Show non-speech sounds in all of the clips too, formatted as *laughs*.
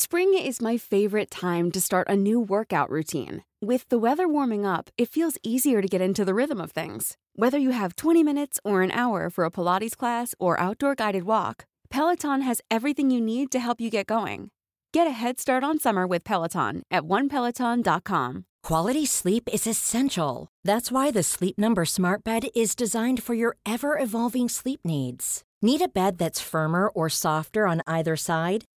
Spring is my favorite time to start a new workout routine. With the weather warming up, it feels easier to get into the rhythm of things. Whether you have 20 minutes or an hour for a Pilates class or outdoor guided walk, Peloton has everything you need to help you get going. Get a head start on summer with Peloton at onepeloton.com. Quality sleep is essential. That's why the Sleep Number Smart Bed is designed for your ever evolving sleep needs. Need a bed that's firmer or softer on either side?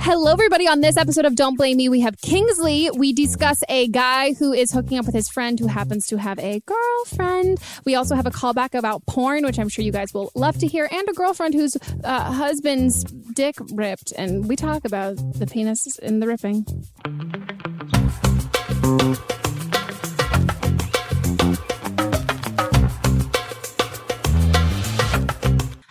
Hello, everybody. On this episode of Don't Blame Me, we have Kingsley. We discuss a guy who is hooking up with his friend who happens to have a girlfriend. We also have a callback about porn, which I'm sure you guys will love to hear, and a girlfriend whose uh, husband's dick ripped. And we talk about the penis in the ripping.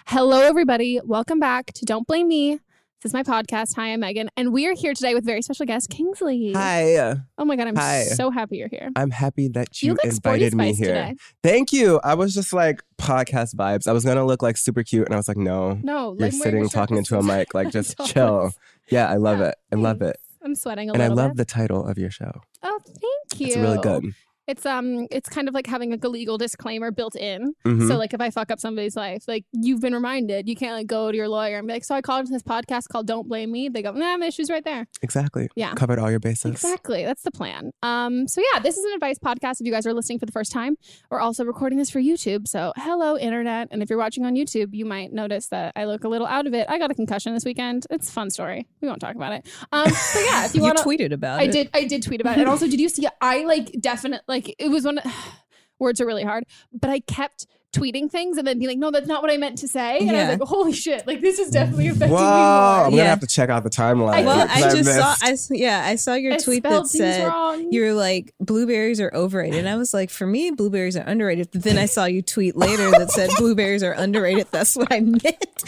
Hello, everybody. Welcome back to Don't Blame Me. This is my podcast. Hi, I'm Megan, and we are here today with very special guest Kingsley. Hi. Oh my god, I'm Hi. so happy you're here. I'm happy that You you, invited me here. today. Thank you. I was just like podcast vibes. I was gonna look like super cute, and I was like, no, No, you're like, sitting talking into a mic. Like, *laughs* just chill. Yeah, I love Yeah, it. I love it, I'm sweating a and I love bit. the title of your show. Oh, thank you. It's really good. It's um, it's kind of like having like a legal disclaimer built in. Mhm. So like, if I fuck up somebody's life, like you've been reminded, you can't like go to your lawyer and be like, "So I called this podcast called Don't Blame Me." They go, "Nah, the issue's right there." Exactly. Yeah. Covered all your bases. Exactly. That's the plan. Um, so yeah, this is an advice podcast if you guys are listening for the first time. We're also recording this for YouTube. So hello, internet. And if you're watching on YouTube, you might notice that I look a little out of it. I got a concussion this weekend. It's a fun story. We won't talk about it. Um, so yeah, if you, *laughs* You want to tweeted about I it. did I did tweet about it. And also, did you see I like definite like it was one *sighs* words are really hard, but I kept tweeting things and then being like, no, that's not what I meant to say. And I Yeah. was like, holy shit, like this is definitely affecting Whoa! me more. I'm gonna Yeah. have to check out the timeline. Well, I because just saw. missed- I s- yeah, I saw your I tweet spelled that things said wrong. you're like blueberries are overrated. And I was like, for me, blueberries are underrated. But then I saw you tweet later that said *laughs* blueberries are underrated. That's what I meant.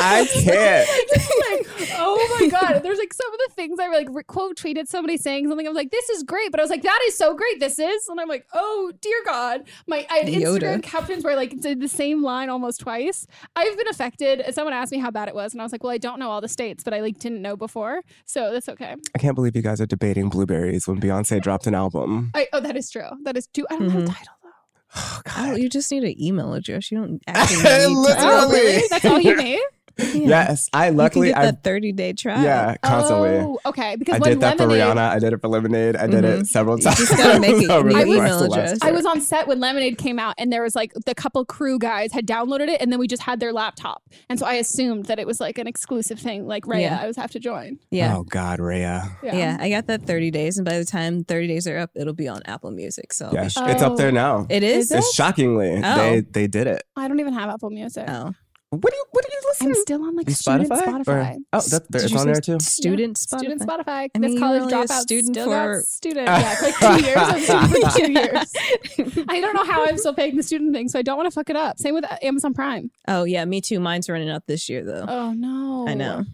I *laughs* can't. *laughs* like, oh my god! There's like some of the things things. I like re- quote tweeted somebody saying something. I was like, "This is great," but I was like, "That is so great. This is," and I'm like, "Oh dear God!" My I had Yoda. Instagram captions where I like did the same line almost twice. I've been affected. Someone asked me how bad it was, and I was like, "Well, I don't know all the states, but I like didn't know before, so that's okay." I can't believe you guys are debating blueberries when Beyonce dropped an album. I, oh, that is true. That is true. I don't have Mhm. a title though. *sighs* Oh, you just need an email address. You don't *laughs* actually need to. Literally. Oh, really? That's all you *laughs* need? Yes, I You can luckily get I that 30 day trial. yeah constantly. Oh, okay. Because I when did that Lemonade, for Rihanna. I did it for Lemonade. I did it Mhm. several You times. just gotta make it over in the the email of address. I was on set when Lemonade came out, and there was like the couple crew guys had downloaded it, and then we just had their laptop, and so I assumed that it was like an exclusive thing. Like Raya, Yeah. I was have to join. Yeah. Oh God, Rhea. yeah. I got that 30 days, and by the time 30 days are up, it'll be on Apple Music. So Yeah, be sure. it's up there now. It is? It's shockingly Oh. they they did it. I don't even have Apple Music. Oh. What do you what do you listen? I'm still on like student Spotify? Spotify. Or- oh, that, Did it's on say there too. Student Spotify. Student Spotify. I This mean, you're college only a dropout student still for- got student. *laughs* Yeah, it's like two years. I'm student for two years. *laughs* I don't know how I'm still paying the student thing, so I don't want to fuck it up. Same with uh, Amazon Prime. Oh, yeah. Me too. Mine's running out this year, though. Oh no, I know.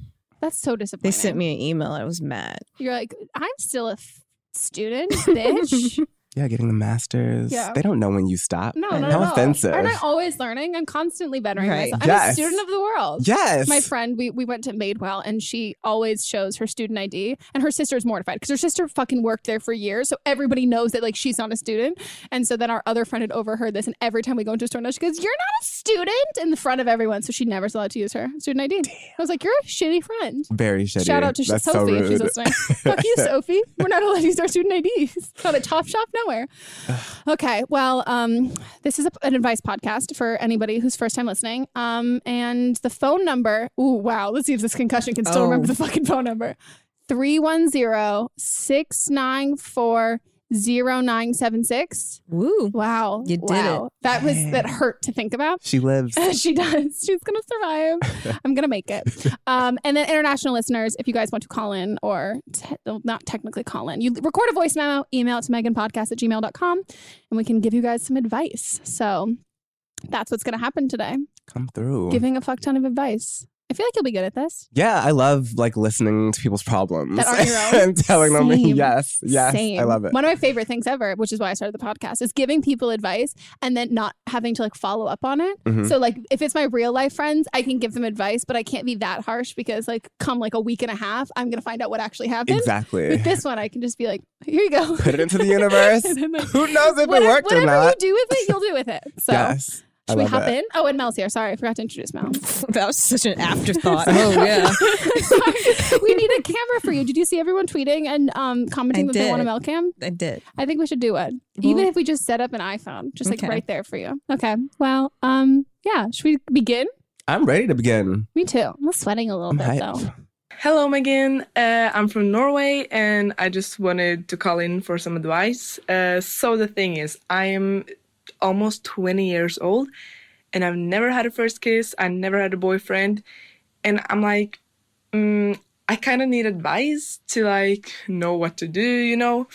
That's so disappointing. They sent me an email. I was mad. You're like, I'm still a f- student, bitch. *laughs* Yeah, getting the masters. Yeah. They don't know when you stop. No, no, How no. offensive. Aren't I always learning? I'm constantly bettering Right. myself. I'm Yes. a student of the world. Yes. My friend, we, we went to Madewell and she always shows her student ID and her sister is mortified because her sister fucking worked there for years. So everybody knows that like she's not a student. And so then our other friend had overheard this and every time we go into a store now she goes, You're not a student in the front of everyone. So she never's allowed to use her student ID. I was like, You're a shitty friend. Very shitty. Shout out to That's so Sophie if she's listening. *laughs* Fuck you, Sophie. We're not allowed to use our student IDs. Not a Topshop nowhere. Okay, well, um, this is a, an advice podcast for anybody who's first time listening. Um, and the phone number. Ooh, wow. Let's see if this concussion can still Oh. remember the fucking phone number. 310-694-0976. Woo. Wow. You did wow. it. That was that hurt to think about. She lives. *laughs* she does. *laughs* She's gonna survive. *laughs* I'm gonna make it. Um, and then international listeners, if you guys want to call in or te- not technically call in, you record a voice memo, email it to meganpodcast at gmail.com, and we can give you guys some advice. So that's what's gonna happen today. Come through. Giving a fuck ton of advice. I feel like you'll be good at this. yeah, I love like listening to people's problems That aren't your *laughs* own? and telling them yes, yes, Same. I love it. One of my favorite things ever, which is why I started the podcast, is giving people advice and then not having to like follow up on it. Mhm. So like if it's my real life friends, I can give them advice, but I can't be that harsh because like come like a week and a half, I'm gonna find out what actually happened. Exactly. With this one, I can just be like, here you go. Put it into the *laughs* universe. Then, like, Who knows if whatever, it worked or not? whatever you do with it, you'll do with it. So yes. I should we hop it. in? Oh, and Mel's here. Sorry, I forgot to introduce Mel. *laughs* that was such an afterthought. oh, yeah. *laughs* Sorry. we need a camera for you. Did you see everyone tweeting and um, commenting I that they want a did. Mel cam? I did. I think we should do one. Even if we just set up an iPhone, just like Okay. right there for you. Okay. Well, um, yeah. Should we begin? I'm ready to begin. Me too. I'm sweating a little I'm bit hyped. though. Hello, Megan. Uh, I'm from Norway and I just wanted to call in for some advice. Uh, so, the thing is, I am almost 20 years old and I've never had a first kiss. I never had a boyfriend. And I'm like, mm, I kind of need advice to like know what to do, you know?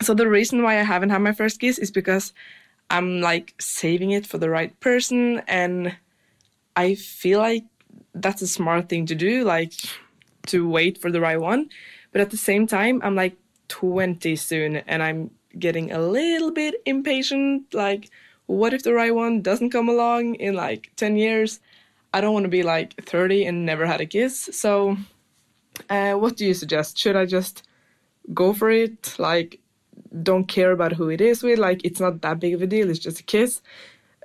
So, the reason why I haven't had my first kiss is because I'm like saving it for the right person and I feel like that's a smart thing to do, like to wait for the right one. But at the same time, I'm like 20 soon and I'm getting a little bit impatient. Like, what if the right one doesn't come along in like 10 years? I don't want to be like 30 and never had a kiss. So, uh, what do you suggest? Should I just go for it? Like, don't care about who it is with? Like, it's not that big of a deal. It's just a kiss.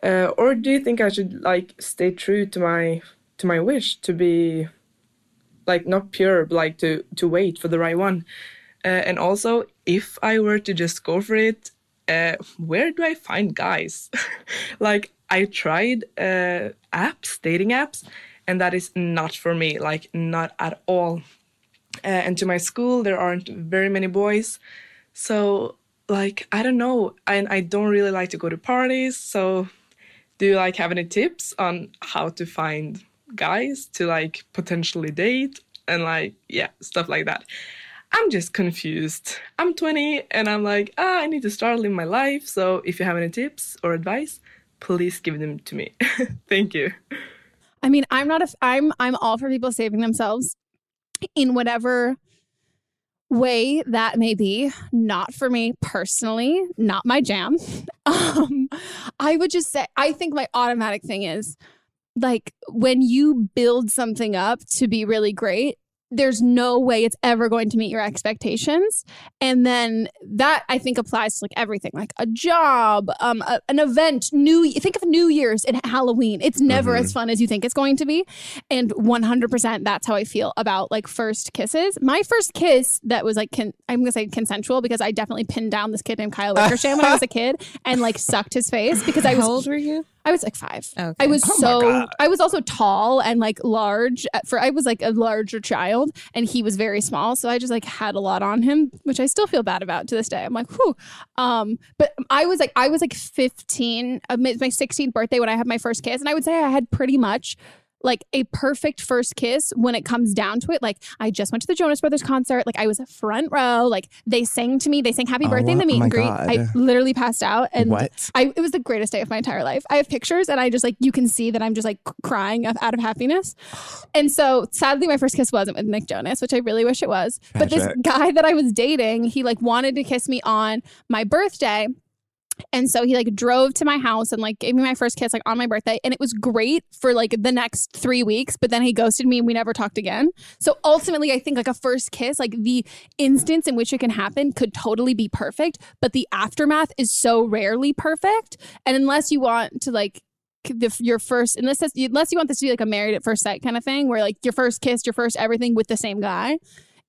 Uh, or do you think I should like stay true to my to my wish to be like not pure, but like to to wait for the right one? Uh, and also, if I were to just go for it, uh, where do I find guys? *laughs* like I tried uh, apps, dating apps, and that is not for me. Like not at all. Uh, and to my school, there aren't very many boys, so like I don't know, and I don't really like to go to parties. So, do you like have any tips on how to find guys to like potentially date and like yeah stuff like that? I'm just confused. I'm 20 and I'm like, ah, I need to start living my life. So if you have any tips or advice, please give them to me. *laughs* Thank you. I mean, I'm not a. I'm I'm all for people saving themselves in whatever way that may be, not for me personally, not my jam. *laughs* Um, I would just say, I think my automatic thing is like when you build something up to be really great, there's no way it's ever going to meet your expectations. And then that I think applies to like everything, like a job, um, a, an event, new, think of New Year's and Halloween. It's never Mhm. as fun as you think it's going to be. And 100% that's how I feel about like first kisses. My first kiss that was like, con- I'm going to say consensual because I definitely pinned down this kid named Kyle Wickersham when I was a *laughs* kid and like sucked his face because I was. How old were you? I was like five. Okay. I was Oh so I was also tall and like large for I was like a larger child and he was very small so I just like had a lot on him which I still feel bad about to this day. I'm like, whew. Um, but I was like I was like 15, uh, my my 16th birthday when I had my first kiss and I would say I had pretty much like a perfect first kiss when it comes down to it. Like I just went to the Jonas Brothers concert. Like I was a front row. Like they sang to me. They sang Happy Oh, Birthday in the meet my and greet. God. I literally passed out and what? I it was the greatest day of my entire life. I have pictures and I just like you can see that I'm just like crying out of happiness. And so sadly my first kiss wasn't with Nick Jonas, which I really wish it was. But this guy that I was dating, he like wanted to kiss me on my birthday. And so he like drove to my house and like gave me my first kiss like on my birthday. And it was great for like the next three weeks, but then he ghosted me and we never talked again. So ultimately, I think like a first kiss, like the instance in which it can happen could totally be perfect, but the aftermath is so rarely perfect. And unless you want to like the, your first unless unless you want this to be like a married at first sight kind of thing where like your first kiss your first everything with the same guy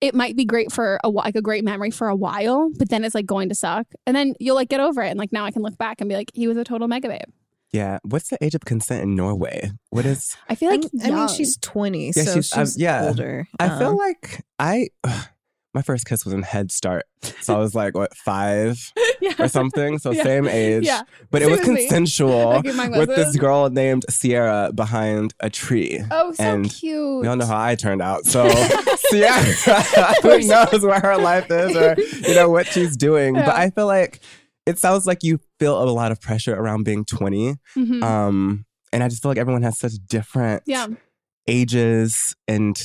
it might be great for a like a great memory for a while but then it's like going to suck and then you'll like get over it and like now i can look back and be like he was a total mega babe Yeah. What's the age of consent in Norway? What is? i feel like I mean, young. she's 20, Yeah, so she's- she's, um, yeah. older. I feel Um, like I. *sighs* my first kiss was in Head Start, so I was like what five *laughs* yeah. or something. So Yeah. same age. Yeah. But it was Same as me. consensual *laughs* Okay, with this girl named Sierra behind a tree. oh so and cute We all know how I turned out. So *laughs* Sierra who knows where her life is or you know what she's doing. But I feel like it sounds like you feel a lot of pressure around being 20. Mhm. Um, and I just feel like everyone has such different yeah ages and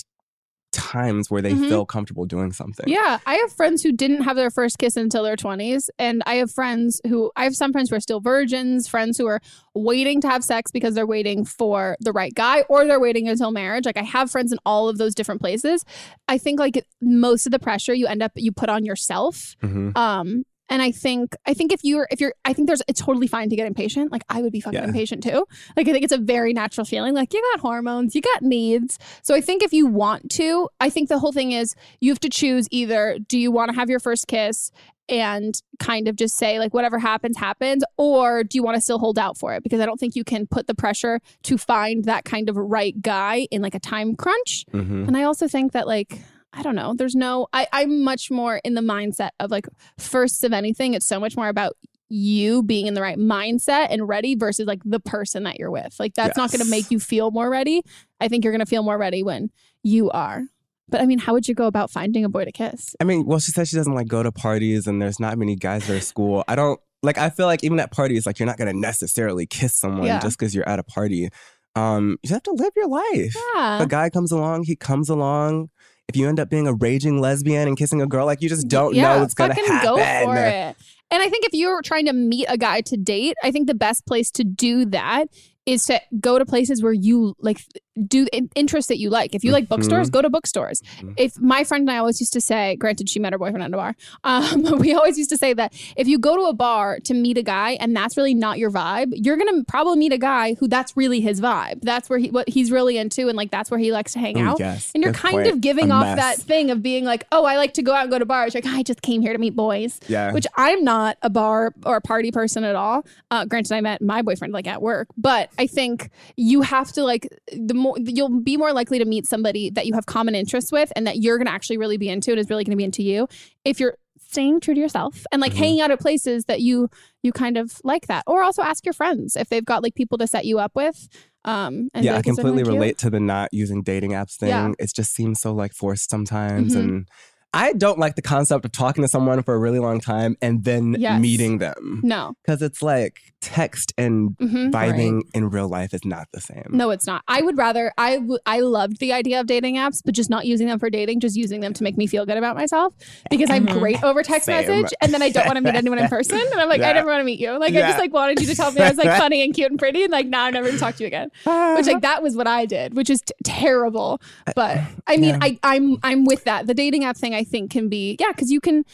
times where they Mhm. feel comfortable doing something. Yeah, I have friends who didn't have their first kiss until their 20s. And I have friends who, I have some friends who are still virgins, friends who are waiting to have sex because they're waiting for the right guy or they're waiting until marriage. Like I have friends in all of those different places. I think like most of the pressure you end up, you put on yourself. Mhm. Um, and I think I think if you're if you're I think there's it's totally fine to get impatient. Like I would be fucking Yeah. impatient too. Like I think it's a very natural feeling. Like you got hormones, you got needs. So I think if you want to, I think the whole thing is you have to choose either do you want to have your first kiss and kind of just say like whatever happens happens or do you want to still hold out for it because I don't think you can put the pressure to find that kind of right guy in like a time crunch. Mhm. And I also think that like I don't know, there's no I, I'm much more in the mindset of like first of anything, it's so much more about you being in the right mindset and ready versus like the person that you're with. Like that's not gonna make you feel more ready. I think you're gonna feel more ready when you are. But I mean, how would you go about finding a boy to kiss? I mean, well, she said she doesn't like go to parties and there's not many guys at her school. I don't like I feel like even at parties, like you're not gonna necessarily kiss someone Yeah. just because you're at a party. Um, you have to live your life. Yeah. If a guy comes along, he comes along. If you end up being a raging lesbian and kissing a girl, like you just don't know what's gonna happen. go for it. And I think if you're trying to meet a guy to date, I think the best place to do that is to go to places where you like do interests that you like. If you like bookstores, Mhm. go to bookstores. Mhm. If my friend and I always used to say, granted she met her boyfriend at a bar, um, but *laughs* we always used to say that if you go to a bar to meet a guy and that's really not your vibe, you're gonna probably meet a guy who that's really his vibe. That's where he what he's really into, and like that's where he likes to hang Ooh, out. yes, and you're kind of giving A off mess. that thing of being like, oh, I like to go out and go to bars. Like I just came here to meet boys Yeah. which I'm not a bar or a party person at all. Uh, granted, I met my boyfriend like at work, but I think you have to like the more you'll be more likely to meet somebody that you have common interests with and that you're going to actually really be into and is really going to be into you if you're staying true to yourself and like Mhm. hanging out at places that you you kind of like that or also ask your friends if they've got like people to set you up with um and yeah, I like, "Is anyone completely relate to the not using dating apps thing. Yeah. It just seems so like forced sometimes, Mhm. and I don't like the concept of talking to someone for a really long time and then Yes. meeting them. No. Because it's like text and Mhm. vibing in real life is not the same. No, it's not. I would rather. I w- I loved the idea of dating apps, but just not using them for dating, just using them to make me feel good about myself. Because I'm great over text Same. message, and then I don't want to meet anyone in *laughs* person. And I'm like, I never want to meet you. Like I just like wanted you to tell me I was like *laughs* funny and cute and pretty, and like now I'm never gonna talk to you again. Which like that was what I did, which is t- terrible. But I mean, Yeah. I I'm I'm with that. The dating app thing, I think, can be yeah, because you can.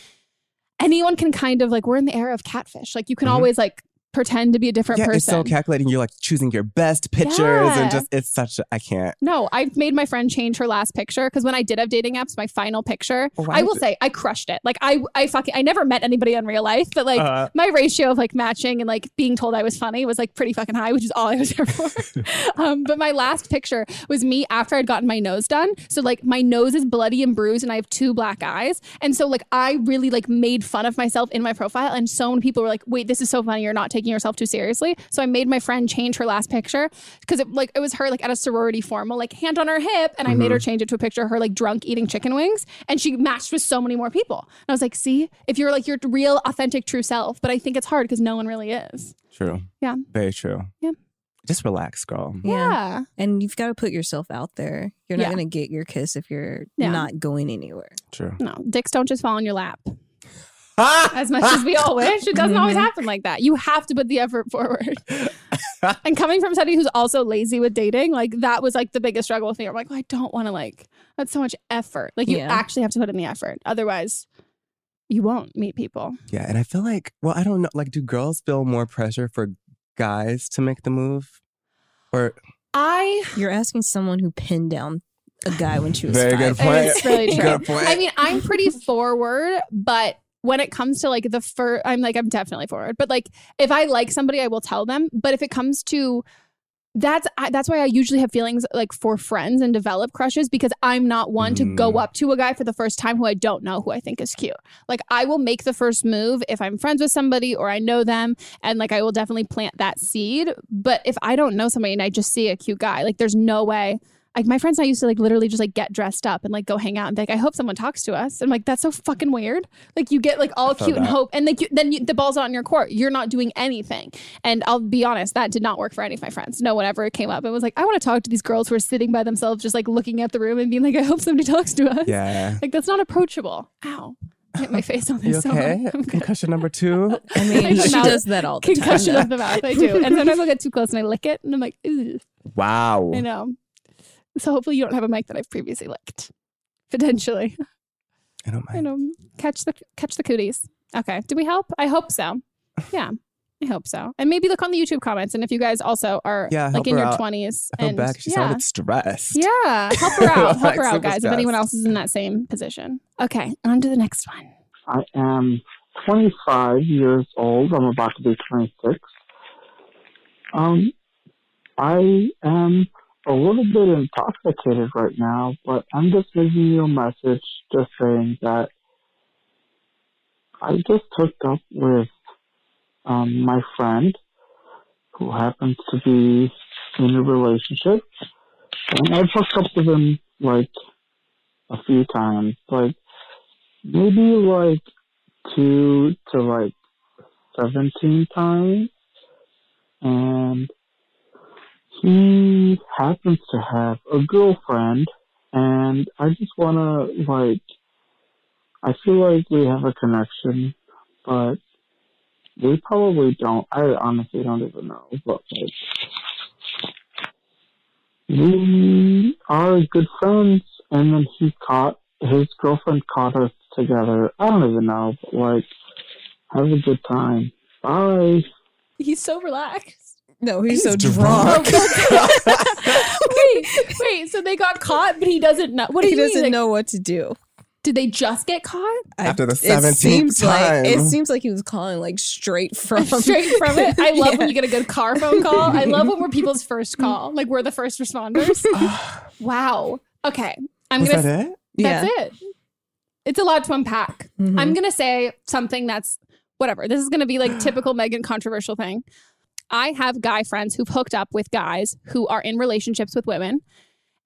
Anyone can kind of like we're in the era of catfish. Like you can Mhm. always like pretend to be a different person. yeah, person. it's so calculating. You're like choosing your best pictures Yeah. and just, it's such, a, I can't. No, I've made my friend change her last picture because when I did have dating apps, my final picture, Why I will did- say I crushed it. Like I, I fucking, I never met anybody in real life, but like Uh. my ratio of like matching and like being told I was funny was like pretty fucking high, which is all I was there for. *laughs* um, but my last picture was me after I'd gotten my nose done. So like my nose is bloody and bruised, and I have two black eyes, and so like I really like made fun of myself in my profile, and so many people were like, "Wait, this is so funny. You're not taking yourself too seriously." So I made my friend change her last picture because it like it was her like at a sorority formal, like hand on her hip, and I made her mm-hmm. change it to a picture of her like drunk eating chicken wings, and she matched with so many more people. And I was like, "See, if you're like your real, authentic, true self," but I think it's hard because no one really is. True. Yeah. Very true. Yeah. Just relax, girl. Yeah. And you've got to put yourself out there. You're not Yeah. going to get your kiss if you're Yeah. not going anywhere. True. No, dicks don't just fall in your lap. As much as we all wish, it doesn't always mm-hmm. happen like that. You have to put the effort forward. *laughs* and coming from somebody who's also lazy with dating, like that was like the biggest struggle with me. I'm like, well, I don't want to like that's so much effort. Like you Yeah. actually have to put in the effort. Otherwise, you won't meet people. Yeah. And I feel like, well, I don't know. Like, do girls feel more pressure for guys to make the move? Or, I You're asking someone who pinned down a guy when she was Very five. good point. It's really *laughs* true. Good point. I mean, I'm pretty forward, but when it comes to like the first, I'm like, I'm definitely forward. But like, if I like somebody, I will tell them. But if it comes to that's I, that's why I usually have feelings like for friends and develop crushes because I'm not one to go Mm. up to a guy for the first time who I don't know who I think is cute. Like I will make the first move if I'm friends with somebody or I know them and like I will definitely plant that seed. But if I don't know somebody and I just see a cute guy, like there's no way. Like my friends and I used to like literally just like get dressed up and like go hang out and be like, I hope someone talks to us. I'm like, that's so fucking weird. Like you get like all feel cute and hope, and like you, then you, the ball's not in your court. You're not doing anything. And I'll be honest, that did not work for any of my friends. No one ever came up and was like, I want to talk to these girls who are sitting by themselves, just like looking at the room and being like, I hope somebody *laughs* talks to us. yeah. Like that's not approachable. Ow. I hit my face on You this. so okay? hard. *laughs* I'm. Concussion number two. *laughs* I mean, she Mouth- does that all the time. Concussion of the mouth. I do. And sometimes I'll get too close and I lick it and I'm like, Ugh. Wow. I know. So hopefully you don't have a mic that I've previously licked. Potentially. I don't I mind. know. Catch the catch the cooties. Okay. Did we help? I hope so. Yeah. I hope so. And maybe look on the YouTube comments. And if you guys also are Yeah, like in your twenties and bad. 'cause She yeah. sounded stressed. yeah, help her *laughs* out. Help her out, super guys. If anyone else is in that same position. Okay, on to the next one. I am 25 years old. I'm about to be 26. Um, I am a little bit intoxicated right now, but I'm just leaving you a message just saying that I just hooked up with um, my friend who happens to be in a relationship. And I've hooked up with him like a few times, like maybe like two to like 17 times. And he happens to have a girlfriend. And I just want to, like, I feel like we have a connection, but we probably don't. I honestly don't even know. But, like, we are good friends. And then he caught, his girlfriend caught us together. I don't even know, but like, have a good time. Bye. He's so relaxed. No, he's, so He's drunk. *laughs* wait, wait. So they got caught, but he doesn't know. What do he you doesn't Like, know what to do. Did they just get caught? After the it 17th seems like it seems like he was calling like straight from *laughs* Straight from it. I love when *laughs* you get a good car phone call. I love when we're people's first call. Like we're the first responders. *sighs* wow. Okay. I'm Was gonna. that it? That's Yeah. it. It's a lot to unpack. Mhm. I'm gonna say something that's whatever. This is gonna be like *gasps* typical Megan controversial thing. I have guy friends who've hooked up with guys who are in relationships with women.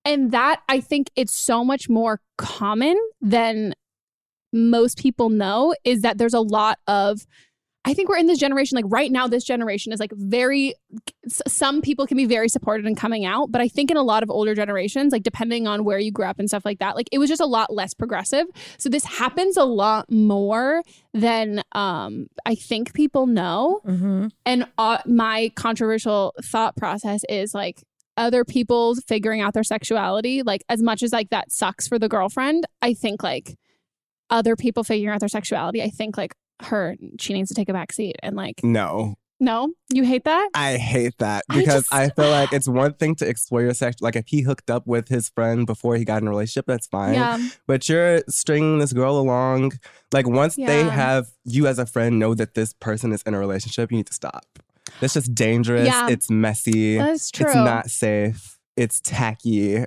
And that I think it's so much more common than most people know is that there's a lot of I think we're in this generation, like right now, this generation is like very, some people can be very supported in coming out. But I think in a lot of older generations, like depending on where you grew up and stuff like that, like it was just a lot less progressive. So this happens a lot more than um, I think people know. Mm-hmm. And uh, my controversial thought process is like, other people figuring out their sexuality, like as much as like that sucks for the girlfriend, I think like other people figuring out their sexuality, I think like her, she needs to take a back seat and like, No, no, you hate that? I hate that I because just- I, feel like it's one thing to explore your sex. Like if he hooked up with his friend before he got in a relationship, that's fine. Yeah. But you're stringing this girl along. Like once they have you as a friend know that this person is in a relationship, you need to stop. That's just dangerous. Yeah. It's messy. That's true. It's not safe. It's tacky,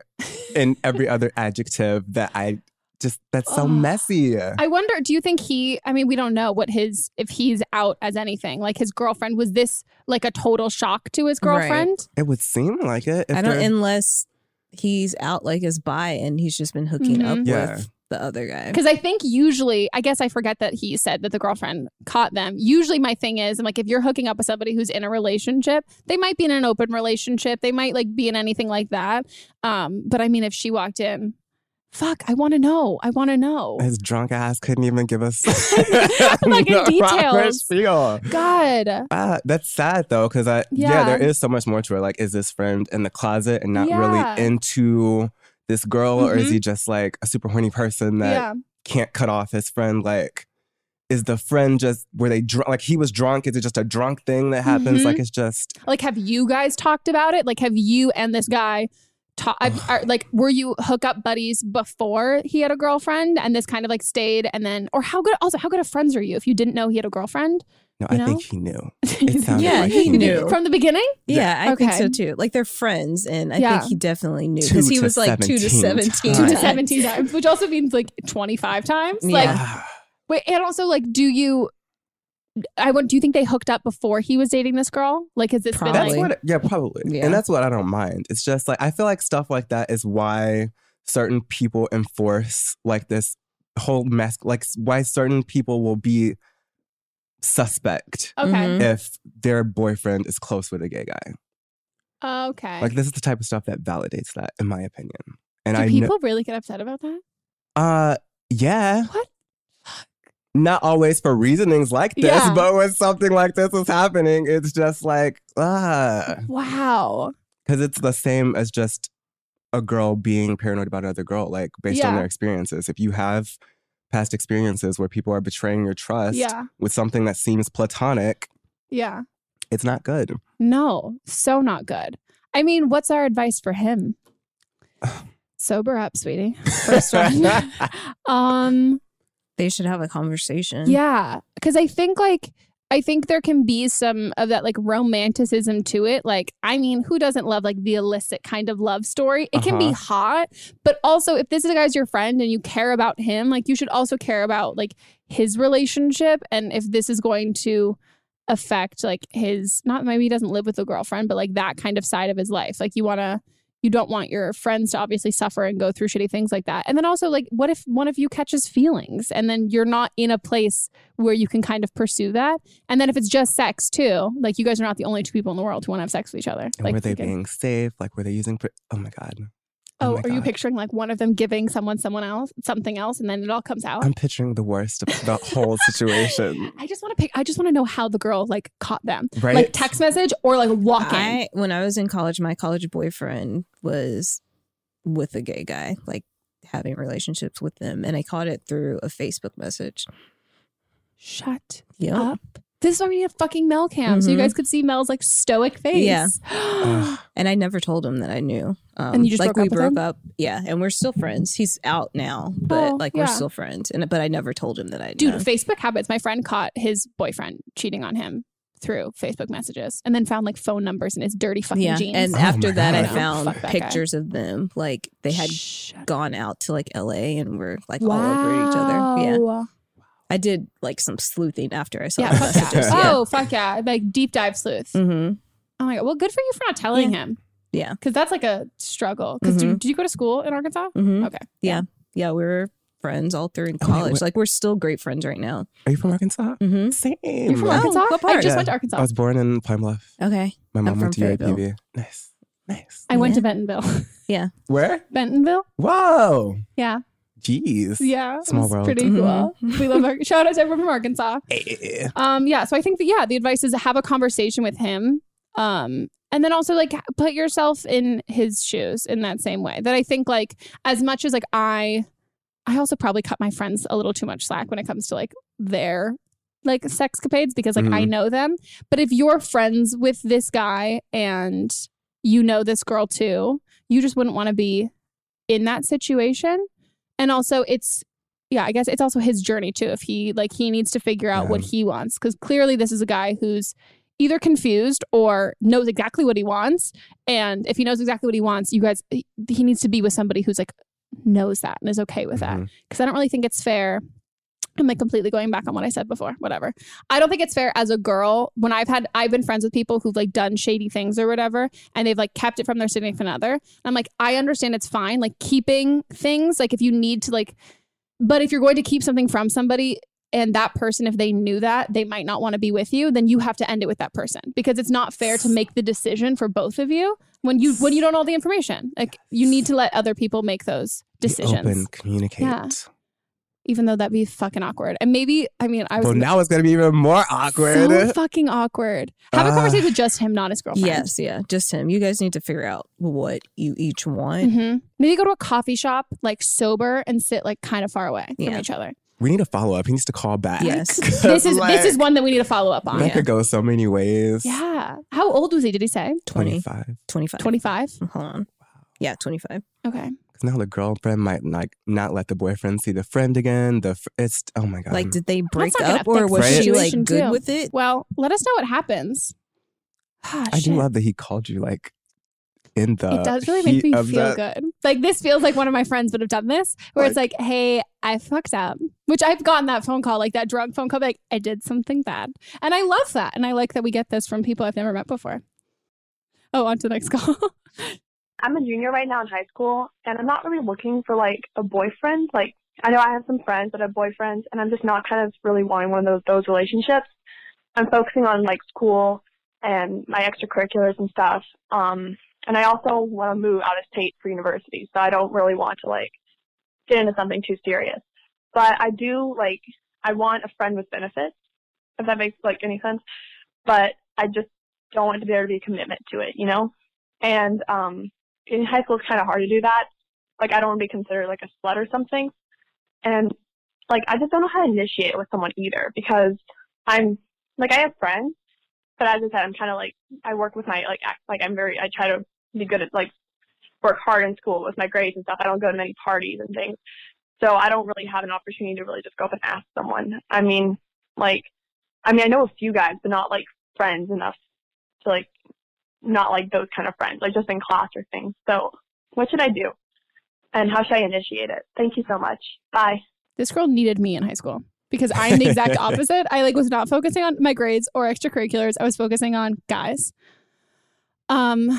and every *laughs* other adjective that I just that's so Ugh. messy. I wonder, do you think he, I mean, we don't know what his, if he's out as anything, like his girlfriend, was this like a total shock to his Right. girlfriend? It would seem like it. if I don't they're- unless he's out like as bi and he's just been hooking up Mhm. Yeah. with the other guy. Because I think usually, I guess I forget that he said that the girlfriend caught them. Usually, my thing is, I'm like, if you're hooking up with somebody who's in a relationship, they might be in an open relationship. They might like be in anything like that. Um, but I mean, if she walked in, fuck, I want to know. I want to know. His drunk ass couldn't even give us *laughs* Fucking *laughs* proper details. God. Ah, that's sad though, because I yeah. Yeah. there is so much more to it. Like, is this friend in the closet and not Yeah. really into this girl, or is Mhm. he just like a super horny person that Yeah. can't cut off his friend? Like, is the friend just were they drunk? Like he was drunk? Is it just a drunk thing that happens? Mhm. Like it's just Like, have you guys talked about it? Like, have you and this guy talk? are, like, were you hookup buddies before he had a girlfriend, and this kind of like stayed, and then, or how good? Also, how good of friends are you if you didn't know he had a girlfriend? no. You I think he knew. *laughs* It Yeah, like he knew. from the beginning. Yeah, I think so too. Like they're friends, and I Yeah. think he definitely knew because he was like two to 17 seventeen. Two to times. seventeen times, which also means like twenty five times. Yeah. Like, Ah, wait, and also like, do you? I want. Do you think they hooked up before he was dating this girl? Like, has this Probably. been That's like? what, yeah, probably. Yeah. And that's what I don't mind. It's just like, I feel like stuff like that is why certain people enforce like this whole mess, like why certain people will be suspect Okay. Mhm. if their boyfriend is close with a gay guy. Okay. Like, this is the type of stuff that validates that, in my opinion. And do I know, people really get upset about that? uh, yeah. What? Not always for reasonings like this, Yeah. but when something like this is happening, it's just like, ah. Wow. because it's the same as just a girl being paranoid about another girl, like based on their experiences. If you have past experiences where people are betraying your trust Yeah. with something that seems platonic, Yeah. it's not good. No, so not good. I mean, what's our advice for him? *sighs* Sober up, sweetie. First one. *laughs* *laughs* um, They should have a conversation. yeah, because I think like I think there can be some of that like romanticism to it. Like, I mean, who doesn't love like the illicit kind of love story? It can be Uh-huh. hot, but also if this is a guy's your friend and you care about him, like you should also care about like his relationship and if this is going to affect like his not maybe he doesn't live with a girlfriend, but like that kind of side of his life. Like you want to you don't want your friends to obviously suffer and go through shitty things like that. And then also like what if one of you catches feelings and then you're not in a place where you can kind of pursue that? And then if it's just sex too, like you guys are not the only two people in the world who want to have sex with each other. And like were they being safe? Like, were they using? Pr- oh my god! Oh, oh, my are you picturing like one of them giving someone someone else something else and then it all comes out? I'm picturing the worst of the whole situation. *laughs* I just want to pick I just want to know how the girl like caught them. Right? Like text message or like walk in. I when I was in college, my college boyfriend was with a gay guy, like having relationships with them, and I caught it through a Facebook message. Shut Yep. up. This is why we need a fucking Mel cam so you Mhm. guys could see Mel's like stoic face. Yeah. *gasps* Ugh. And I never told him that I knew. Um, And you just like broke we up with broke him? up, yeah, and we're still friends. He's out now, but Oh, like yeah. we're still friends. And but I never told him that I knew. Dude. Facebook habits. My friend caught his boyfriend cheating on him through Facebook messages and then found like phone numbers in his dirty fucking yeah, jeans. and Oh after my that, I found Fuck that guy. pictures of them. Like they had Shut gone out to like L.A. and were like all over each other. Yeah, Wow. I did like some sleuthing after I saw Yeah, the yeah. messages. Yeah. Oh, fuck yeah. Like deep dive sleuth. hmm Oh my God. Well, good for you for not telling him. Yeah. Because that's like a struggle. Because Mhm. did you go to school in Arkansas? hmm Okay. Yeah. Yeah, we were friends all through in Oh, college. what- like we're still great friends right now. Are you from Arkansas? Mm-hmm. Same. You're from Oh, Arkansas? what I just Yeah. went to Arkansas. I was born in Pine Bluff. Okay. My mom I'm went to from UAPB. Fayetteville. Nice. Nice. I went to Bentonville. *laughs* Yeah. Where? Bentonville? Whoa. Yeah. Jeez. Yeah. Small world. Pretty cool. we love our shout out to everyone from Arkansas. *laughs* Eh. Um, yeah. So I think that yeah, the advice is have a conversation with him. Um, and then also like put yourself in his shoes in that same way. That I think like as much as like I I also probably cut my friends a little too much slack when it comes to like their like sex sexcapades because like I Mhm. know them. But if you're friends with this guy and you know this girl too, you just wouldn't want to be in that situation. And also it's yeah, I guess it's also his journey too. If he like he needs to figure out what he wants because clearly this is a guy who's either confused or knows exactly what he wants. And if he knows exactly what he wants, you guys he needs to be with somebody who's like knows that and is okay with that. Mhm. Because I don't really think it's fair. I'm like completely going back on what I said before. Whatever. I don't think it's fair as a girl when I've had I've been friends with people who've like done shady things or whatever, and they've like kept it from their significant other. I'm like, I understand it's fine, like keeping things, like if you need to like, but if you're going to keep something from somebody and that person, if they knew that, they might not want to be with you, then you have to end it with that person because it's not fair to make the decision for both of you when you when you don't know all the information. Like you need to let other people make those Be decisions. Open, communicate. Yeah. Even though that'd be fucking awkward. And maybe, I mean, I was Well, now it's gonna be even more awkward. so fucking awkward. Have a Ah. conversation with just him, not his girlfriend. Yes, yeah, just him. You guys need to figure out what you each want. hmm Maybe go to a coffee shop, like sober, and sit like kind of far away from each other. we need to follow up. He needs to call back. Yes. *laughs* This is Like, this is one that we need to follow up on. That could go so many ways. Yeah. How old was he? Did he say 20, 25. 25. twenty five? Hold on. Wow. Yeah, 25. Okay. Because now the girlfriend might like not let the boyfriend see the friend again. The fr- it's oh my god. Like, did they break up or was the she like situation, good too. with it? Well, let us know what happens. Ah, I do love that he called you like in the. it does really make me feel the- good. Like this feels like one of my friends would have done this, where it's like, "Hey, I fucked up," which I've gotten that phone call, like that drug phone call, like I did something bad, and I love that, and I like that we get this from people I've never met before. Oh, on to the next *laughs* call. I'm a junior right now in high school, and I'm not really looking for like a boyfriend. Like, I know I have some friends that have boyfriends, and I'm just not kind of really wanting one of those those relationships. I'm focusing on like school and my extracurriculars and stuff. Um, and I also want to move out of state for university, so I don't really want to like get into something too serious. But I do like I want a friend with benefits, if that makes like any sense. But I just don't want to be able to be a commitment to it, you know. And um, in high school, it's kind of hard to do that. Like, I don't want to be considered like a slut or something. And like, I just don't know how to initiate it with someone either because I'm like, I have friends, but as I said, I'm kind of like, I work with my like, act, like I'm very, I try to be good at like work hard in school with my grades and stuff. I don't go to many parties and things. So I don't really have an opportunity to really just go up and ask someone. I mean, like, I mean, I know a few guys, but not like friends enough to like not like those kind of friends, like just in class or things. So what should I do? And how should I initiate it? Thank you so much. Bye. this girl needed me in high school because I'm the exact *laughs* opposite. I like was not focusing on my grades or extracurriculars. I was focusing on guys. Um,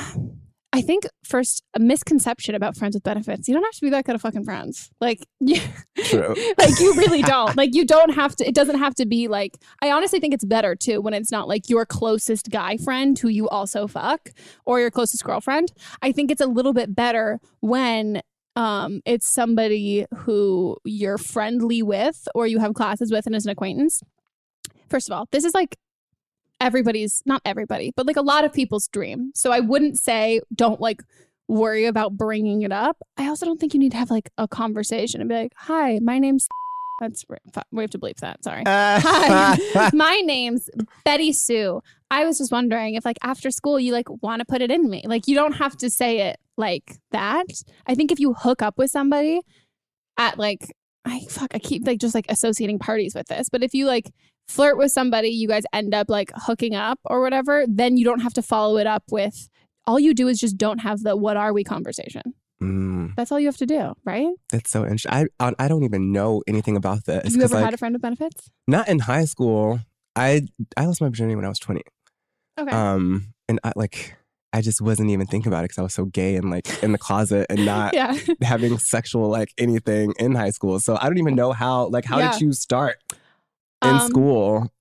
I think first a misconception about friends with benefits. You don't have to be that good of fucking friends. Like you, True. *laughs* like you really *laughs* don't. Like you don't have to. It doesn't have to be like. I honestly think it's better too when it's not like your closest guy friend who you also fuck or your closest girlfriend. I think it's a little bit better when um it's somebody who you're friendly with or you have classes with and is an acquaintance. First of all, this is like everybody's not everybody, but like a lot of people's dream. So I wouldn't say don't like worry about bringing it up. I also don't think you need to have like a conversation and be like, "Hi, my name's." *laughs* That's we have to bleep that. Sorry. *laughs* Hi, my name's Betty Sue. I was just wondering if like after school you like want to put it in me. Like you don't have to say it like that. I think if you hook up with somebody at like I fuck I keep like just like associating parties with this, but if you like flirt with somebody, you guys end up like hooking up or whatever, then you don't have to follow it up with all you do is just don't have the what are we conversation. Mm, That's all you have to do, right? that's so interesting. I I I don't even know anything about this. Have you ever like, had a friend with benefits? Not in high school. I I lost my virginity when I was twenty. Okay. Um, and I like I just wasn't even thinking about it because I was so gay and like in the closet and *laughs* not Yeah. having sexual like anything in high school. So I don't even know how like how Yeah. did you start in Um, school?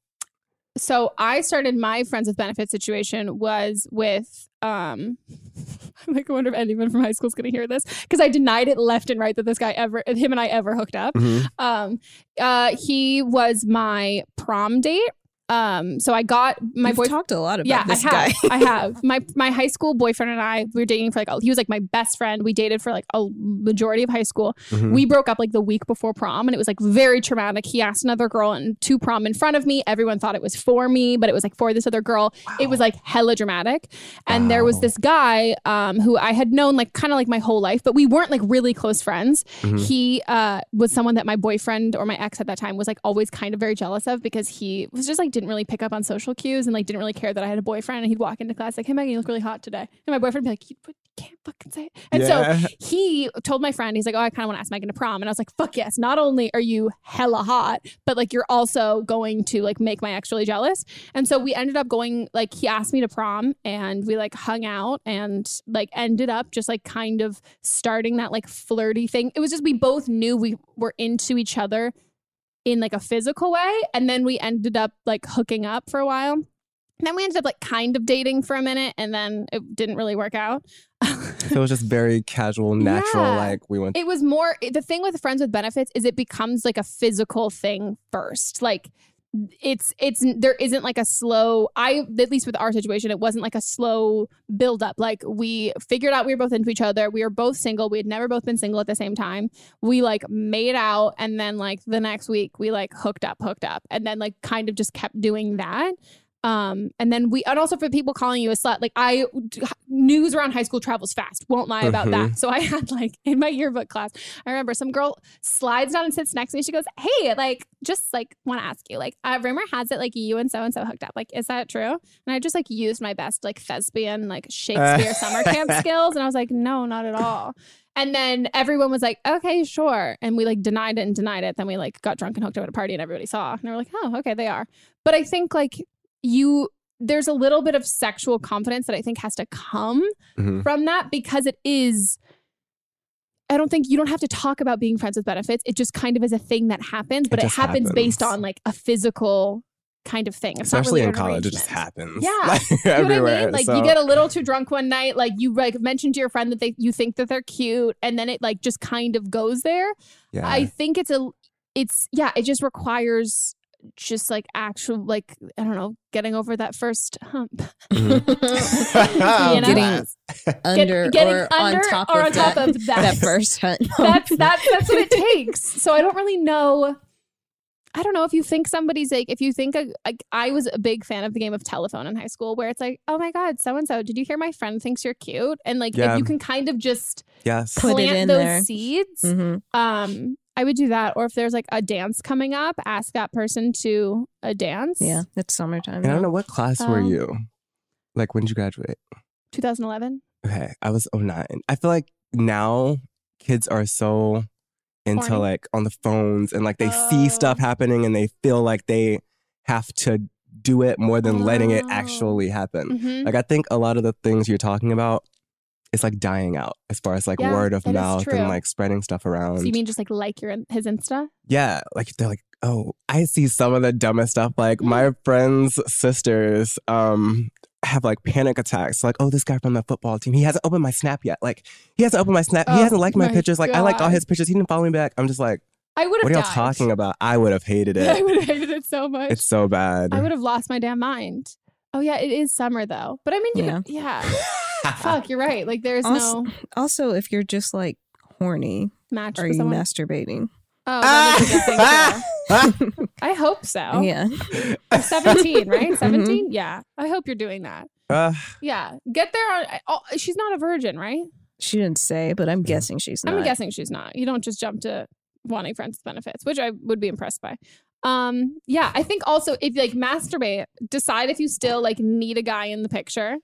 So I started my friends with benefits situation was with um *laughs* I'm like I wonder if anyone from high school is gonna hear this because I denied it left and right that this guy ever him and I ever hooked up. Mhm. Um uh he was my prom date. Um so I got my You've boy talked a lot about yeah, this I guy. have. I have. *laughs* My my high school boyfriend and I we were dating for like he was like my best friend. We dated for like a majority of high school. Mhm. We broke up like the week before prom, and it was like very traumatic. He asked another girl and to prom in front of me. Everyone thought it was for me, but it was like for this other girl. It was like hella dramatic. And there was this guy um, who I had known like kind of like my whole life, but we weren't like really close friends. Mm-hmm. Mhm. He uh, was someone that my boyfriend or my ex at that time was like always kind of very jealous of because he was just like didn't really pick up on social cues and like didn't really care that I had a boyfriend. And he'd walk into class like, "Hey Megan, you look really hot today," and my boyfriend would be like, "You can't fucking say it." And Yeah. so *laughs* he told my friend, he's like, "Oh, I kind of want to ask Megan to prom," and I was like, "Fuck yes!" Not only are you hella hot, but like you're also going to like make my ex really jealous. And so we ended up going like he asked me to prom, and we like hung out and like ended up just like kind of starting that like flirty thing. It was just we both knew we were into each other in like a physical way, and then we ended up like hooking up for a while. And then we ended up like kind of dating for a minute, and then it didn't really work out. So it was just very casual, *laughs* natural. Yeah. Like we went. It was more the thing with friends with benefits is it becomes like a physical thing first. Like it's it's there isn't like a slow I at least with our situation it wasn't like a slow build up. Like we figured out we were both into each other. We were both single. We had never both been single at the same time. We like made out and then like the next week we like hooked up, hooked up and then like kind of just kept doing that. Um, and then we, and also for people calling you a slut, like I, news around high school travels fast. Won't lie about Mhm. that. So I *laughs* had like in my yearbook class, I remember some girl slides down and sits next to me. She goes, "Hey, like, just like want to ask you, like, uh, rumor has it like you and so and so hooked up. Like, is that true?" And I just like used my best like thespian like Shakespeare *laughs* summer camp skills, and I was like, "No, not at all." And then everyone was like, "Okay, sure," and we like denied it and denied it. Then we like got drunk and hooked up at a party, and everybody saw, and they were like, "Oh, okay, they are." But I think like you there's a little bit of sexual confidence that I think has to come Mhm. from that because it is I don't think you don't have to talk about being friends with benefits. It just kind of is a thing that happens, but it, just happens, based on like a physical kind of thing. It's Especially not in college, it just happens. Yeah. Like, *laughs* You know what I everywhere. mean? Like So- you get a little too drunk one night, like you like mentioned to your friend that they you think that they're cute, and then it like just kind of goes there. Yeah. I think it's a it's yeah, it just requires just like actual like I don't know, getting over that first hump. *laughs* Mm-hmm. You *laughs* know? Getting *laughs* under getting or under on top or of on top that, of that. that first hump. that's that's that's what it takes. So I don't really know. I don't know if you think somebody's like if you think a, like I was a big fan of the game of telephone in high school where it's like oh my god so and so did you hear my friend thinks you're cute and like Yeah. if you can kind of just yes. Put it plant in those there. seeds Mhm. um I would do that or if there's like a dance coming up ask that person to a dance Yeah, it's summertime. And I don't know what class were Um, you? Like when did you graduate? 2011 Okay, I was 09. I feel like now kids are so into Horny. like on the phones and like they see stuff happening and they feel like they have to do it more than letting it actually happen. Mhm. Like I think a lot of the things you're talking about it's like dying out as far as like Yeah, word of mouth and like spreading stuff around. so you mean just like like your his insta Yeah, like they're like, oh, I see some of the dumbest stuff. Like my friends' sisters um have like panic attacks. Like, oh, this guy from the football team, he hasn't opened my snap yet. Like, he hasn't opened my snap. he Oh hasn't liked my, my pictures. Like, I liked all his pictures. He didn't follow me back. I'm just like, I would have what are y'all died. talking about? I would have hated *laughs* it. I would have hated it so much it's so bad. I would have lost my damn mind. Oh yeah, it is summer though. But I mean, you Yeah. could- yeah. *laughs* Fuck, you're right. Like there's Also, no also, if you're just like horny, match are you someone. masturbating? oh, that is a good thing too. I hope so. Yeah. You're 17, right? *laughs* 17? Yeah. I hope you're doing that. Uh, Yeah. Get there on oh, she's not a virgin, right? She didn't say, but I'm guessing she's not. I'm guessing she's not. You don't just jump to wanting friends with benefits, which I would be impressed by. Um, yeah, I think also if you like masturbate, decide if you still like need a guy in the picture.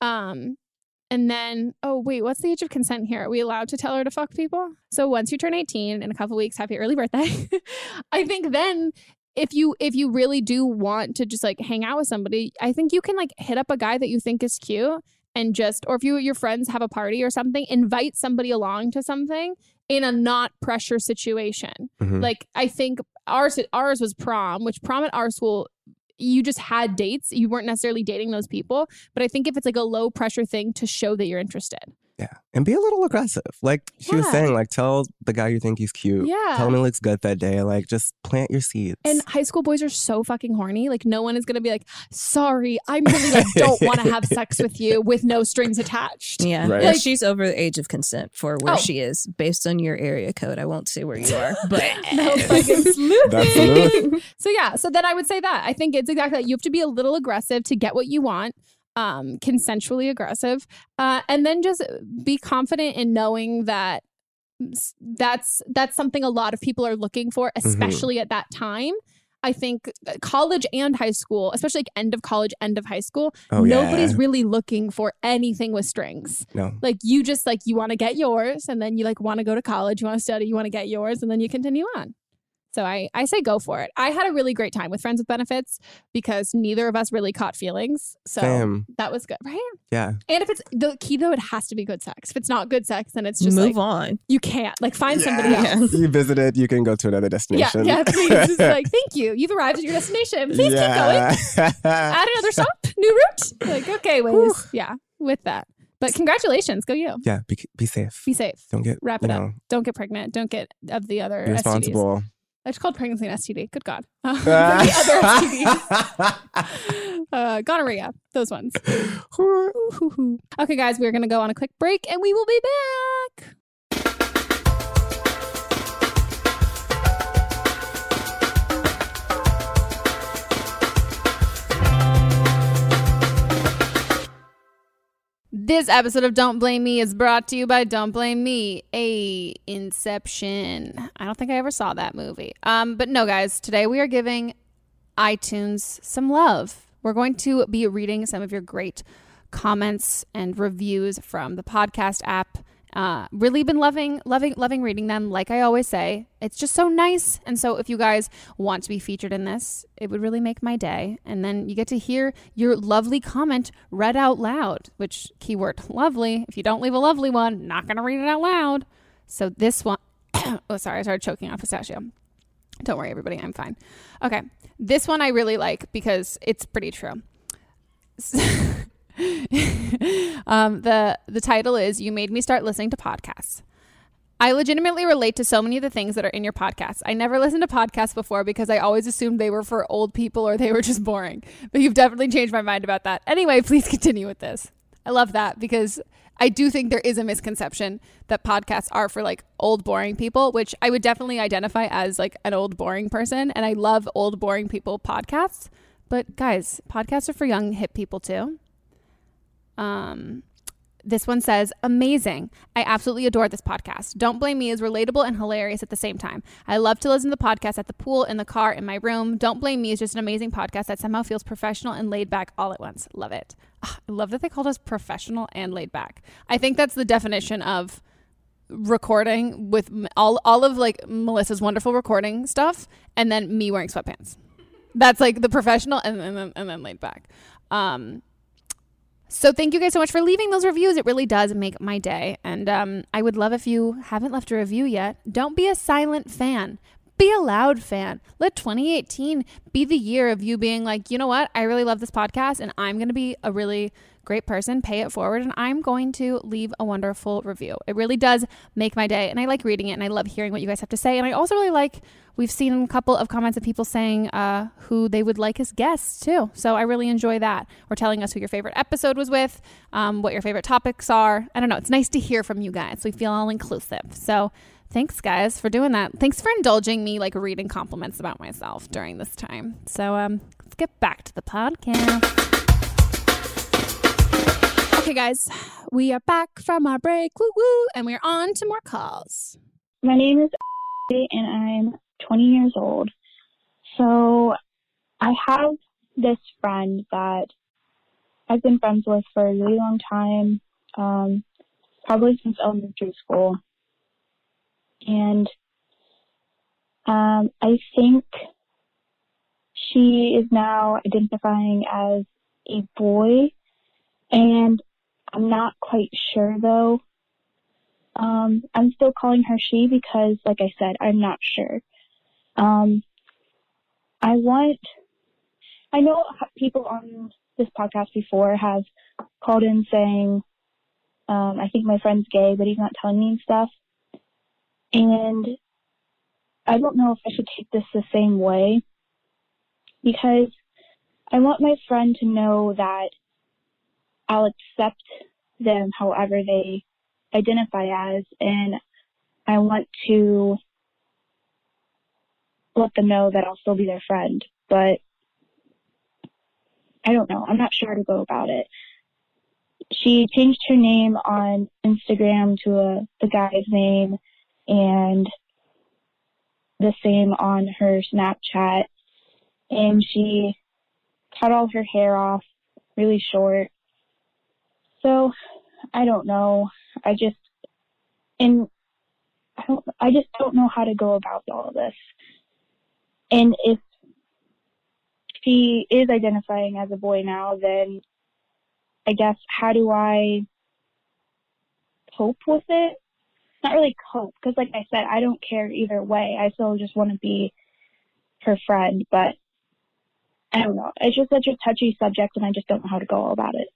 Um, and then oh wait, what's the age of consent here? Are we allowed to tell her to fuck people? So once you turn 18 in a couple weeks, happy early birthday. *laughs* I think then if you if you really do want to just like hang out with somebody, I think you can like hit up a guy that you think is cute and just, or if you your friends have a party or something, invite somebody along to something in a not pressure situation. Mhm. Like I think ours ours was prom, which prom at our school you just had dates. You weren't necessarily dating those people, but I think if it's like a low pressure thing to show that you're interested. Yeah. And be a little aggressive. Like she was saying, like tell the guy you think he's cute. Yeah. Tell him he looks good that day. Like just plant your seeds. And high school boys are so fucking horny. Like no one is gonna be like, sorry, I really like don't want to have sex with you with no strings attached. Yeah, Right. And Like- she's over the age of consent for where Oh. she is based on your area code. I won't say where you are, *laughs* but no fucking *laughs* sleuthing. So yeah, so then I would say that. I think it's exactly that. You have to be a little aggressive to get what you want. Um, consensually aggressive. Uh, and then just be confident in knowing that that's that's something a lot of people are looking for, Mm-hmm. especially at that time. I think uh, college and high school, especially like end of college, end of high school, Oh, yeah. nobody's really looking for anything with strings no. like you just like you want to get yours and then you like want to go to college you want to study you want to get yours and then you continue on so i i say go for it i had a really great time with friends with benefits because neither of us really caught feelings so Same. that was good right Yeah. and if it's the key though it has to be good sex if it's not good sex then it's just move like, on. you can't like find somebody else you visited, you can go to another destination. yeah, please. Just *laughs* like, thank you. You've arrived at your destination. Please keep going. going. *laughs* Add another stop. New route. Like, okay, Waze. Yeah, with that. But congratulations. Go you. yeah, be, be safe. Be safe. Don't get Wrap it up. know, Don't get pregnant. Don't get of the other Be STDs. It's called pregnancy and STD. Good God. Uh, *laughs* *laughs* the other STDs. Uh, gonorrhea. Those ones. *laughs* Ooh, hoo, hoo. Okay, guys, we're going to go on a quick break and we will be back. This episode of Don't Blame Me is brought to you by Don't Blame Me, a Inception. I don't think I ever saw that movie. Um, but no, guys, today we are giving iTunes some love. We're going to be reading some of your great comments and reviews from the podcast app. Uh, really been loving, loving, loving reading them. Like I always say, it's just so nice. And so, if you guys want to be featured in this, it would really make my day. And then you get to hear your lovely comment read out loud, which keyword *laughs* lovely. If you don't leave a lovely one, not gonna read it out loud. So this one, *coughs* oh sorry, I started choking on pistachio. Don't worry, everybody, I'm fine. Okay, this one I really like because it's pretty true. *laughs* *laughs* um, the the title is "You Made Me Start Listening to Podcasts." I legitimately relate to so many of the things that are in your podcast. I never listened to podcasts before because I always assumed they were for old people or they were just boring. But you've definitely changed my mind about that. Anyway, please continue with this. I love that because I do think there is a misconception that podcasts are for like old boring people, which I would definitely identify as like an old boring person and I love old boring people podcasts. But guys, podcasts are for young hip people too. Um this one says, amazing. I absolutely adore this podcast. Don't Blame Me is relatable and hilarious at the same time. I love to listen to the podcast at the pool, in the car, in my room. Don't Blame Me is just an amazing podcast that somehow feels professional and laid back all at once. Love it. Ah, I love that they called us professional and laid back. I think that's the definition of recording with all, all of like Melissa's wonderful recording stuff and then me wearing sweatpants. That's like the professional and, and, then, and then laid back. Um, so thank you guys so much for leaving those reviews. It really does make my day. And um, I would love if you haven't left a review yet. Don't be a silent fan. Be a loud fan. Let 2018 be the year of you being like, you know what? I really love this podcast and I'm going to be a really great person, pay it forward, and I'm going to leave a wonderful review. It really does make my day. And I like reading it and I love hearing what you guys have to say. And I also really like, we've seen a couple of comments of people saying uh, who they would like as guests too. So I really enjoy that. Or telling us who your favorite episode was with, um, what your favorite topics are. I don't know. It's nice to hear from you guys. We feel all inclusive. So thanks guys for doing that. Thanks for indulging me like reading compliments about myself during this time. So um, let's get back to the podcast. Okay, guys, we are back from our break, woo woo, and we're on to more calls. My name is and I'm 20 years old. So I have this friend that I've been friends with for a really long time, um, probably since elementary school. And um, I think she is now identifying as a boy. And I'm not quite sure though. Um, I'm still calling her she because, like I said, I'm not sure. Um, I want, I know people on this podcast before have called in saying, um, I think my friend's gay, but he's not telling me and stuff. And I don't know if I should take this the same way because I want my friend to know that I'll accept them however they identify as, and I want to let them know that I'll still be their friend. But I don't know. I'm not sure how to go about it. She changed her name on Instagram to a, the guy's name and the same on her Snapchat. And she cut all her hair off really short. So I don't know. I just and I don't I just don't know how to go about all of this. And if she is identifying as a boy now, then I guess how do I cope with it? Not really cope, because like I said, I don't care either way. I still just want to be her friend, but I don't know. It's just such a touchy subject, and I just don't know how to go about it.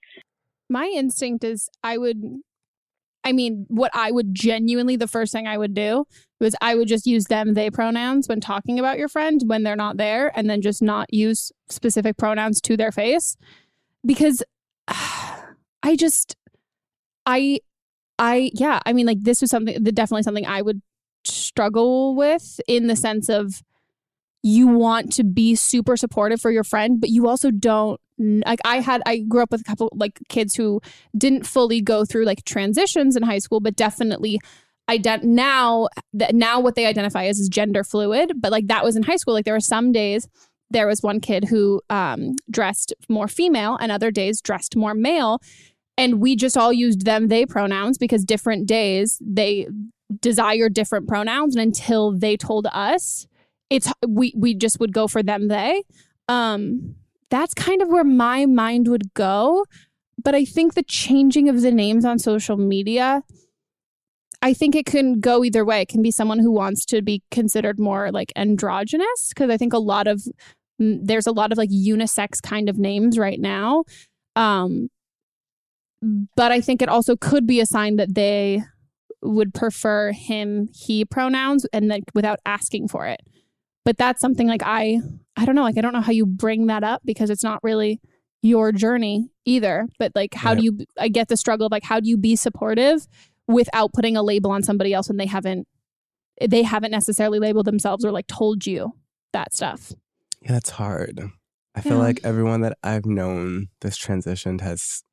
My instinct is I would I mean, what I would genuinely, the first thing I would do was I would just use them, they pronouns when talking about your friend when they're not there, and then just not use specific pronouns to their face. Because *sighs* I just, I, I, yeah, I mean, like this was something, definitely something I would struggle with in the sense of you want to be super supportive for your friend, but you also don't like I had I grew up with a couple like kids who didn't fully go through like transitions in high school, but definitely ident now that now what they identify as is gender fluid. But like that was in high school. Like there were some days there was one kid who um, dressed more female and other days dressed more male. And we just all used them, they pronouns because different days they desire different pronouns. And until they told us, it's we we just would go for them, they. Um, that's kind of where my mind would go. But I think the changing of the names on social media, I think it can go either way. It can be someone who wants to be considered more like androgynous, because I think a lot of mm, there's a lot of like unisex kind of names right now. Um, but I think it also could be a sign that they would prefer him, he pronouns and like without asking for it. But that's something like I I don't know, like I don't know how you bring that up because it's not really your journey either. But like how do you I get the struggle of like how do you be supportive without putting a label on somebody else when they haven't they haven't necessarily labeled themselves or like told you that stuff. Yeah, that's hard. I feel like everyone that I've known this transitioned has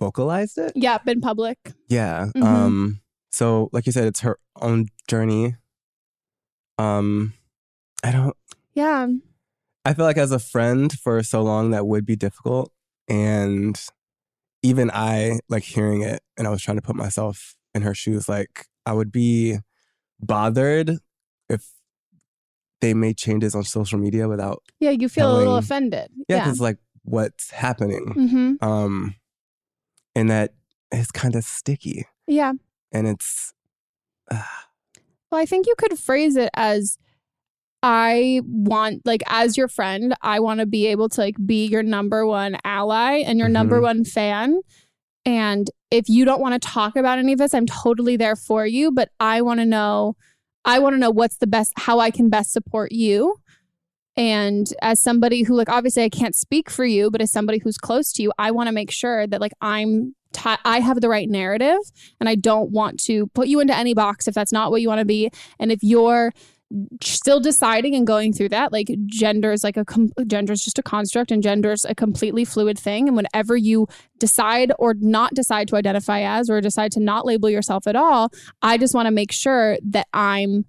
vocalized it. Yeah, been public. Yeah. Mhm. Um so like you said it's her own journey. Um I don't Yeah. I feel like as a friend for so long that would be difficult and even I like hearing it and I was trying to put myself in her shoes like I would be bothered if they made changes on social media without Yeah, you feel a little offended. yeah Yeah. because like what's happening Mhm. um and that is kind of sticky Yeah. and it's Well, I think you could phrase it as I want like as your friend, I want to be able to like be your number one ally and your number Mhm. one fan. And if you don't want to talk about any of this, I'm totally there for you, but I want to know I want to know what's the best how I can best support you. And as somebody who like obviously I can't speak for you, but as somebody who's close to you, I want to make sure that like I'm I have the right narrative and I don't want to put you into any box if that's not what you want to be. And if you're still deciding and going through that, like gender is like a com- gender is just a construct and gender is a completely fluid thing. And whenever you decide or not decide to identify as or decide to not label yourself at all, I just want to make sure that I'm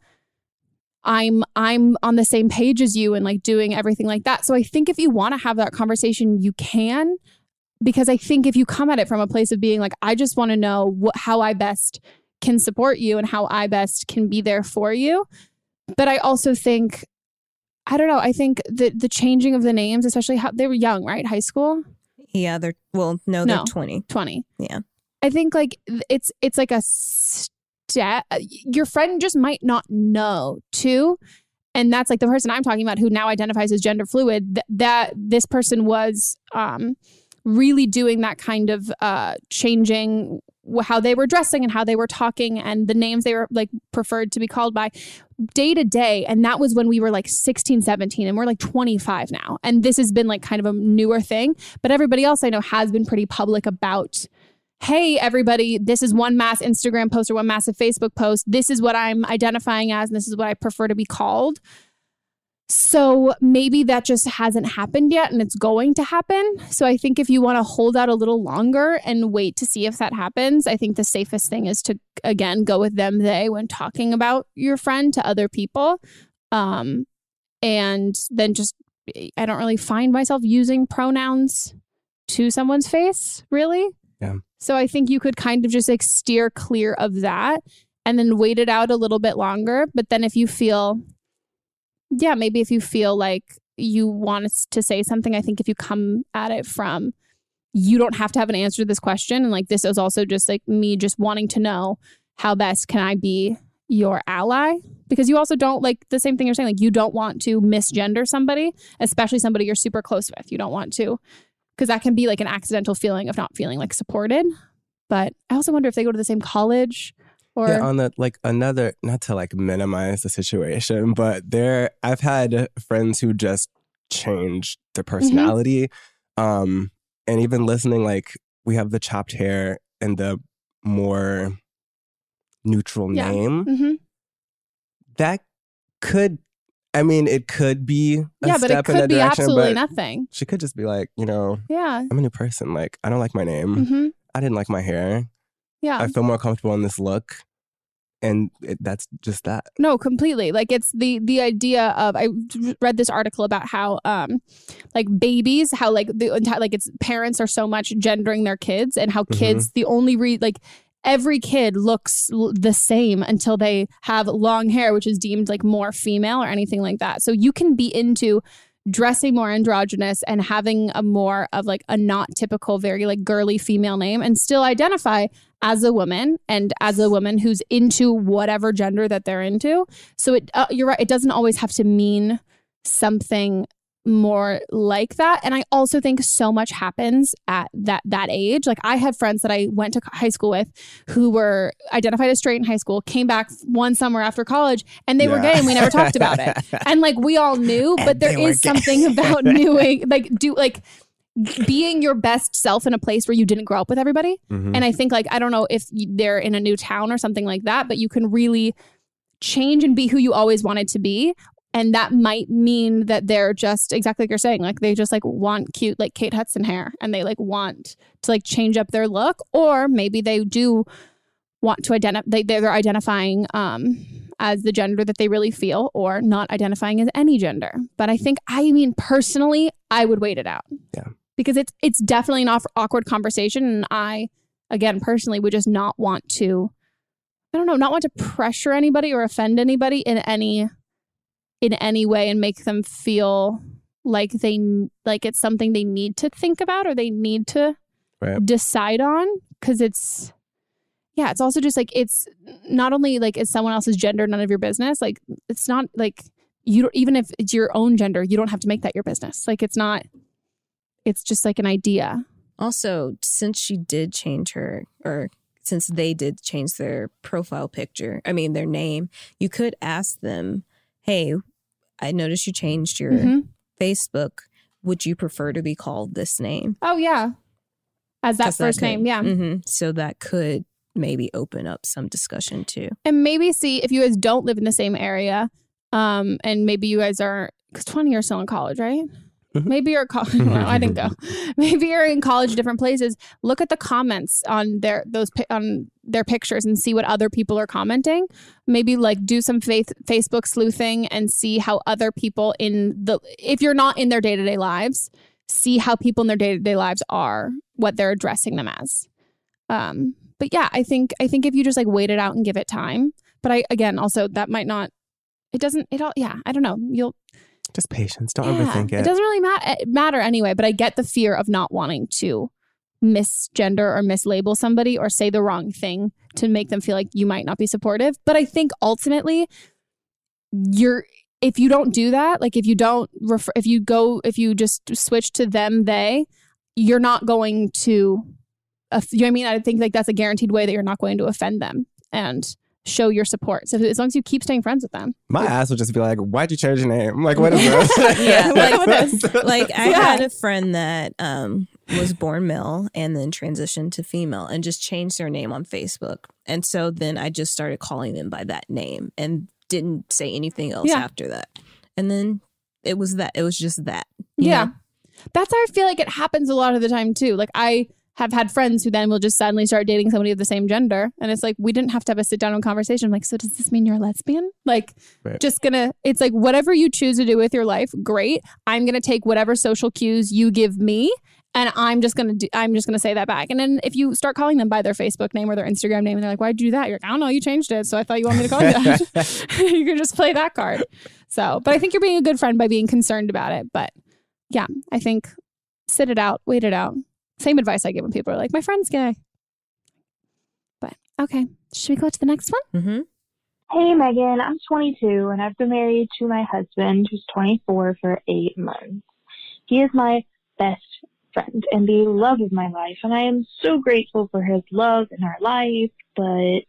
I'm I'm on the same page as you and like doing everything like that. So I think if you want to have that conversation, you can because I think if you come at it from a place of being like I just want to know what how I best can support you and how I best can be there for you. But I also think I don't know, I think the the changing of the names, especially how they were young, right? High school? Yeah, they're well, no, they're No. 20. 20. Yeah. I think like it's it's like a step. Your friend just might not know too, and that's like the person I'm talking about who now identifies as gender fluid. Th- that this person was um, really doing that kind of uh, changing how they were dressing and how they were talking and the names they were like preferred to be called by day to day. And that was when we were like 16 17 and we're like 25 now. And this has been like kind of a newer thing. But everybody else i know has been pretty public about hey everybody this is one mass instagram post or one massive facebook post. This is what i'm identifying as and this is what i prefer to be called so maybe that just hasn't happened yet and it's going to happen. So I think if you want to hold out a little longer and wait to see if that happens, I think the safest thing is to again go with them they when talking about your friend to other people. Um and then just I don't really find myself using pronouns to someone's face, really. Yeah. So I think you could kind of just like steer clear of that and then wait it out a little bit longer. But then if you feel yeah, maybe if you feel like you want to say something, I think if you come at it from you don't have to have an answer to this question and like this is also just like me just wanting to know how best can I be your ally because you also don't like the same thing you're saying like you don't want to misgender somebody, especially somebody you're super close with. You don't want to because that can be like an accidental feeling of not feeling like supported. But I also wonder if they go to the same college or yeah, on the like another not to like minimize the situation, but there I've had friends who just changed their Mm-hmm. personality. Um and even listening like we have the chopped hair and the more neutral Yeah. name. Mhm. That could I mean it could be a Yeah, but it could be absolutely nothing. She could just be like, you know, Yeah. I'm a new person. Like I don't like my name. Mhm. I didn't like my hair. Yeah. I feel more comfortable in this look. And it, that's just that. No, completely. Like it's the the idea of I read this article about how um like babies how like the entire like it's parents are so much gendering their kids and how kids the only re like every kid looks l- the same until they have long hair which is deemed like more female or anything like that. So you can be into dressing more androgynous and having a more of like a not typical very like girly female name and still identify as a woman and as a woman who's into whatever gender that they're into. So it uh, you're right it doesn't always have to mean something more like that. And i also think so much happens at that that age. Like i have friends that i went to high school with who were identified as straight in high school came back one summer after college and they were gay and we never talked about it. *laughs* And like we all knew but And there is something about *laughs* knowing like do like being your best self in a place where you didn't grow up with everybody. Mhm. and i think like i don't know if they're in a new town or something like that but you can really change and be who you always wanted to be and that might mean that they're just exactly like you're saying like they just like want cute like kate hudson hair and they like want to like change up their look or maybe they do want to identify they, they're identifying um as the gender that they really feel or not identifying as any gender but i think i mean personally i would wait it out Yeah. because it's it's definitely an off- awkward conversation and i again personally would just not want to i don't know not want to pressure anybody or offend anybody in any in any way and make them feel like they like it's something they need to think about or they need to Right. decide on because it's yeah it's also just like it's not only like it's someone else's gender none of your business like it's not like you don't even if it's your own gender you don't have to make that your business like it's not it's just like an idea Also, since she did change her, or since they did change their profile picture, I mean, their name, you could ask them, hey, I noticed you changed your Mhm. Facebook. Would you prefer to be called this name? oh yeah as that first could- name yeah mhm. So that could maybe open up some discussion too. and maybe see if you guys don't live in the same area um and maybe you guys are because 20 you're still in college right maybe you're co- *laughs* i didn't go. *laughs* Maybe you're in college different places. Look at the comments on their those on their pictures and see what other people are commenting. Maybe like do some faith facebook sleuthing and see how other people in the if you're not in their day-to-day lives see how people in their day-to-day lives are what they're addressing them as. Um but yeah i think i think if you just like wait it out and give it time but i again also that might not it doesn't it all yeah i don't know. You'll Just patience. Don't Yeah, overthink it. It doesn't really mat- matter anyway, but I get the fear of not wanting to misgender or mislabel somebody or say the wrong thing to make them feel like you might not be supportive. But I think ultimately, you're if you don't do that, like if you don't refer, if you go, if you just switch to them, they, you're not going to, uh, you know what I mean? I think like that's a guaranteed way that you're not going to offend them and show your support. So as long as you keep staying friends with them, My ass would just be like, "Why'd you change your name?" I'm like, what is *laughs* this? yeah, *laughs* What like, is like I Yeah. had a friend that um was born male and then transitioned to female and just changed their name on Facebook. And so then I just started calling them by that name and didn't say anything else Yeah. after that. And then it was that it was just that. Yeah. know? That's how I feel like it happens a lot of the time too. Like I have had friends who then will just suddenly start dating somebody of the same gender. And it's like, we didn't have to have a sit down and conversation. I'm like, so does this mean you're a lesbian? Like, Right. just gonna, it's like whatever you choose to do with your life, great. I'm gonna take whatever social cues you give me. And I'm just gonna do, I'm just gonna say that back. And then if you start calling them by their Facebook name or their Instagram name, and they're like, "Why'd you do that?" You're like, "I don't know. You changed it, so I thought you wanted me to call you that." *laughs* *laughs* you can just play that card. So, but I think you're being a good friend by being concerned about it. But yeah, I think sit it out, wait it out. Same advice I give when people are like, my friend's gay. But okay, should we go to the next one? Mm-hmm. Hey, Megan. I'm 22 and I've been married to my husband, who's 24, for eight months. He is my best friend and the love of my life, and I am so grateful for his love in our life, but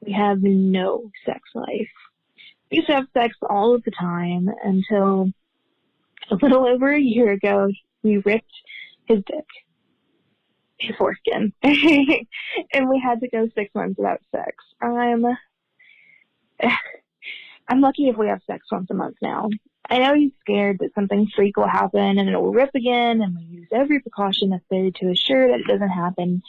we have no sex life. We used to have sex all of the time until a little over a year ago, we ripped his dick, his foreskin, *laughs* and we had to go six months without sex. I'm um, *sighs* I'm lucky if we have sex once a month now. I know he's scared that something freak will happen and it will rip again, and we use every precaution necessary to assure that it doesn't happen.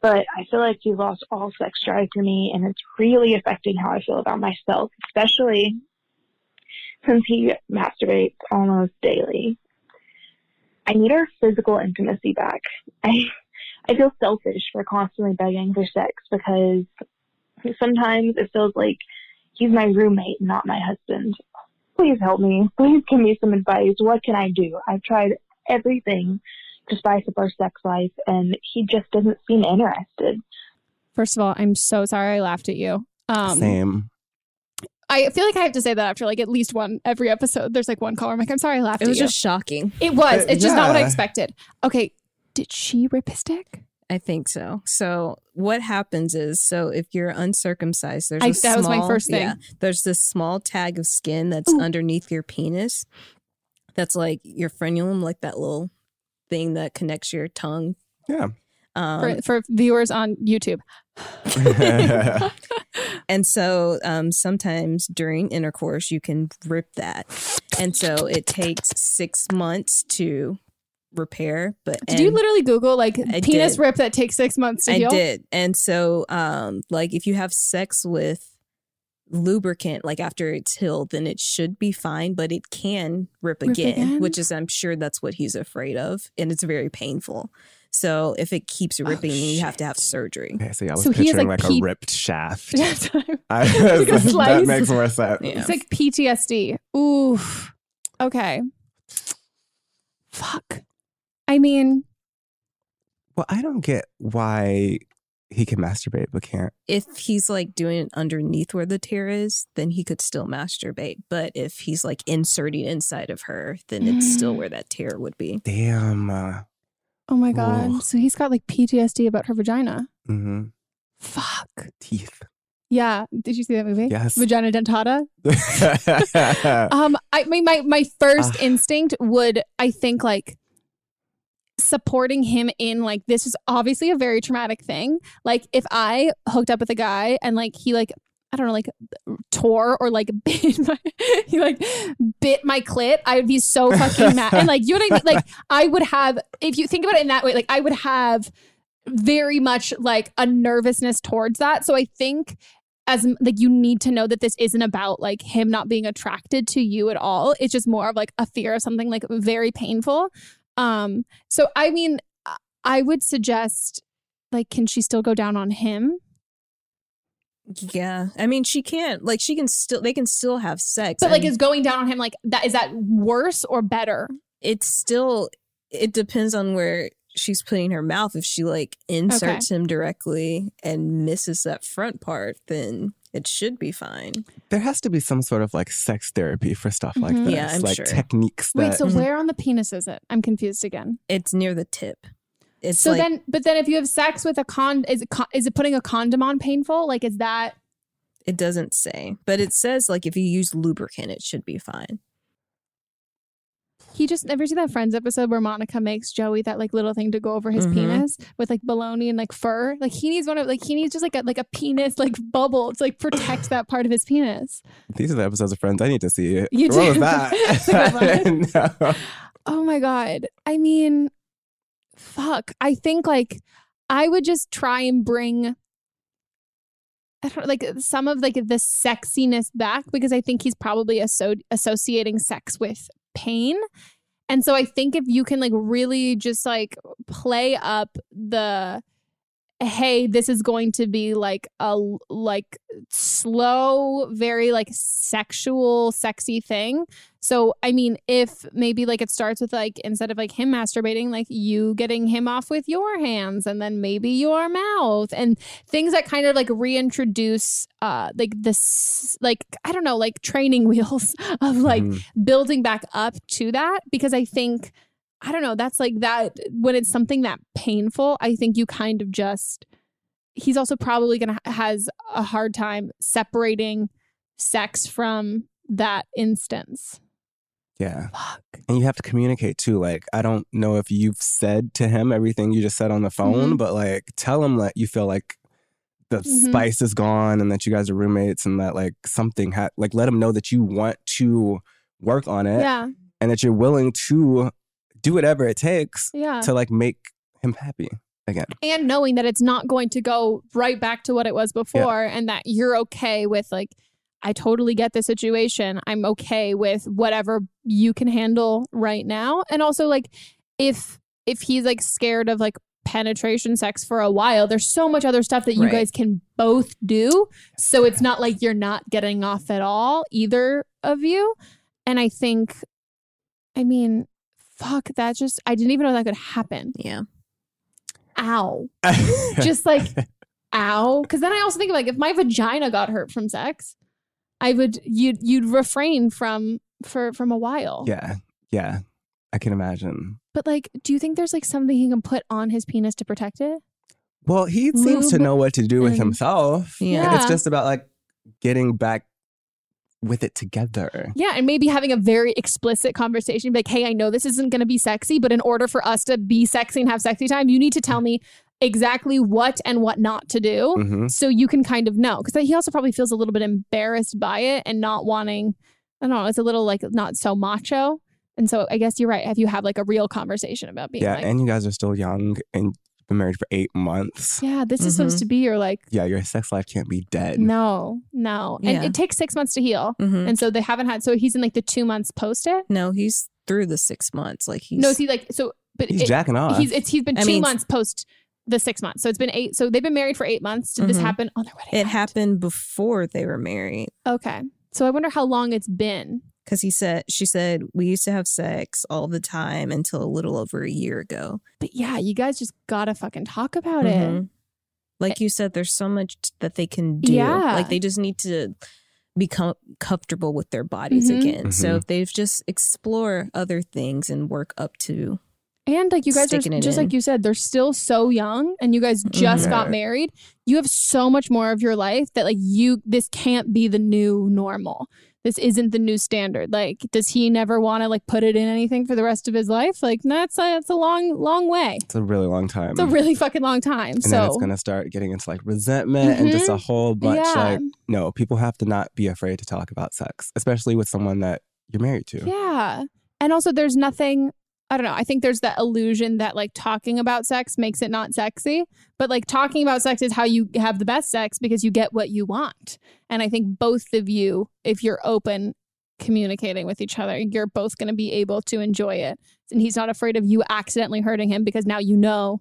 But I feel like he's lost all sex drive for me, and it's really affecting how I feel about myself, especially since he masturbates almost daily. I need our physical intimacy back. *laughs* I I feel selfish for constantly begging for sex because sometimes it feels like he's my roommate, not my husband. Please help me. Please give me some advice. What can I do? I've tried everything to spice up our sex life, and he just doesn't seem interested. First of all, I'm so sorry I laughed at you. Um, Same. I feel like I have to say that after like at least one every episode. There's like one caller. I'm like, I'm sorry I laughed It was you. just shocking. it was. It's just not what I expected. Okay, did she rip his dick? I think so. So what happens is, so if you're uncircumcised, there's I- a that was my first thing. Yeah, there's this small tag of skin that's Ooh. underneath your penis. That's like your frenulum, like that little thing that connects your tongue. Yeah. Um, for, for viewers on YouTube. *laughs* and so um, sometimes during intercourse, you can rip that, and so it takes six months to repair. But Did you literally Google like I penis did. rip that takes six months to I heal? I did. And so um like if you have sex with lubricant like after it's healed then it should be fine but it can rip, Rip again, again? which is I'm sure that's what he's afraid of and it's very painful. So if it keeps ripping then you have to have surgery. Okay, so yeah, I was So he has, picturing like, like, P- a ripped shaft. *laughs* I- *laughs* I, Like a *laughs* that makes more sense. Yeah. It's like PTSD. Oof. Okay. Fuck. I mean, Well, I don't get why he can masturbate but can't. If he's like doing it underneath where the tear is, then he could still masturbate. But if he's like inserting inside of her, then it's still where *gasps* that tear would be. Damn. Uh, oh my God. Ugh. So he's got like PTSD about her vagina. hmm Fuck. Teeth. Yeah. Did you see that movie? Yes. Vagina dentata. *laughs* Um, I mean, my my first Ah. instinct would, I think, like supporting him in like this is obviously a very traumatic thing. Like if I hooked up with a guy and like he like I don't know like tore or like *laughs* bit my he like bit my clit, I would be so fucking mad. And like you know what I mean? Like *laughs* I would have if you think about it in that way, like I would have very much like a nervousness towards that. So I think as like you need to know that this isn't about like him not being attracted to you at all. It's just more of like a fear of something like very painful. Um so I mean I- would suggest like can she still go down on him? Yeah, I mean, she can't. Like, she can still. They can still have sex. But like, is going down on him like that? Is that worse or better? it's still. It depends on where she's putting her mouth. If she like inserts him directly and misses that front part, then it should be fine. There has to be some sort of like sex therapy for stuff like Mhm. this. Yeah, I'm like sure. techniques Wait, that so where on the penis is it? I'm confused again. It's near the tip. It's so like, then, but then if you have sex with a con, is it con- is it putting a condom on painful? Like, is that It doesn't say, but it says like if you use lubricant, it should be fine. He just ever see that Friends episode where Monica makes Joey that like little thing to go over his Mhm. penis with like baloney and like fur? Like he needs one of like he needs just like a like a penis like bubble to like protect that part of his penis. these are the episodes of Friends I need to see. You what was do? that? *laughs* A *laughs* good No. Oh my god. I mean, fuck. I think like I would just try and bring I don't like some of like the sexiness back because I think he's probably asso- associating sex with pain. And so I think if you can like really just like play up the hey, this is going to be like a like slow, very like sexual, sexy thing. So I mean, if maybe like it starts with like instead of like him masturbating, like you getting him off with your hands and then maybe your mouth and things that kind of like reintroduce uh like this like I don't know, like training *laughs* wheels of like Mhm. building back up to that because I think I don't know, that's like that when it's something that painful, I think you kind of just he's also probably going to has a hard time separating sex from that instance. Yeah. And you have to communicate too. Like, I don't know if you've said to him everything you just said on the phone, Mhm. but like, tell him that you feel like the Mhm. spice is gone and that you guys are roommates and that like something had, like, let him know that you want to work on it Yeah. and that you're willing to do whatever it takes Yeah. to like make him happy again. and knowing that it's not going to go right back to what it was before and that you're okay with like I totally get the situation. I'm okay with whatever you can handle right now. And also like if if he's like scared of like penetration sex for a while, there's so much other stuff that you Right. guys can both do. So it's not like you're not getting off at all either of you. And I think I mean, fuck, that just I didn't even know that could happen. Yeah. Ow. *laughs* just like ow because then i also think of like if my vagina got hurt from sex i would you'd you'd refrain from for from a while yeah. Yeah. I can imagine. but like do you think there's like something he can put on his penis to protect it Well, he seems to know what to do with and- himself. Yeah. And it's just about like getting back with it together. yeah and maybe having a very explicit conversation like hey i know this isn't going to be sexy but in order for us to be sexy and have sexy time you need to tell mm. me exactly what and what not to do hmm so you can kind of know because he also probably feels a little bit embarrassed by it and not wanting i don't know it's a little like not so macho and so i guess you're right if you have like a real conversation about being Yeah. like and you guys are still young and been married for eight months. yeah this is supposed Mhm. to be your like Yeah, your sex life can't be dead. no no and Yeah. it takes six months to heal Mhm. and so they haven't had so he's in like the two months post it No, he's through the six months. Like he's no see like so but He's it- jacking off. he's it's he's been I two mean- months post the six months so it's been eight so they've been married for eight months did this Mhm. happen on their wedding it night? happened before they were married. okay so i wonder how long it's been Because he said, she said, we used to have sex all the time until a little over a year ago. But yeah, you guys just gotta fucking talk about it. Mhm. Like you said, there's so much that they can do. Yeah. Like they just need to become comfortable with their bodies Mhm. again. So if they just explore other things and work up to And like you guys are just in. like you said, they're still so young and you guys just Mhm. got married. You have so much more of your life that like you this can't be the new normal. This isn't the new standard. Like, does he never want to like put it in anything for the rest of his life? Like, that's a, that's a long, long way. It's a really long time. It's a really fucking long time. and so then it's gonna start getting into like resentment and just a Mhm. whole bunch Yeah. like no, people have to not be afraid to talk about sex, especially with someone that you're married to. Yeah. And also, there's nothing, I don't know. I think there's that illusion that like talking about sex makes it not sexy. But like talking about sex is how you have the best sex because you get what you want. And I think both of you, if you're open communicating with each other, you're both going to be able to enjoy it. And he's not afraid of you accidentally hurting him because now you know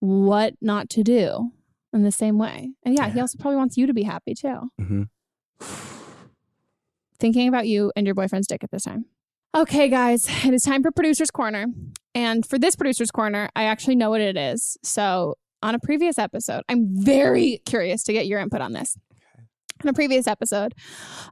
what not to do. in the same way. And yeah, he also probably wants you to be happy too. hmm *sighs* Thinking about you and your boyfriend's dick at this time. Okay, guys, it is time for producer's corner. And for this producer's corner, I actually know what it is. So, on a previous episode, I'm very curious to get your input on this. In a previous episode,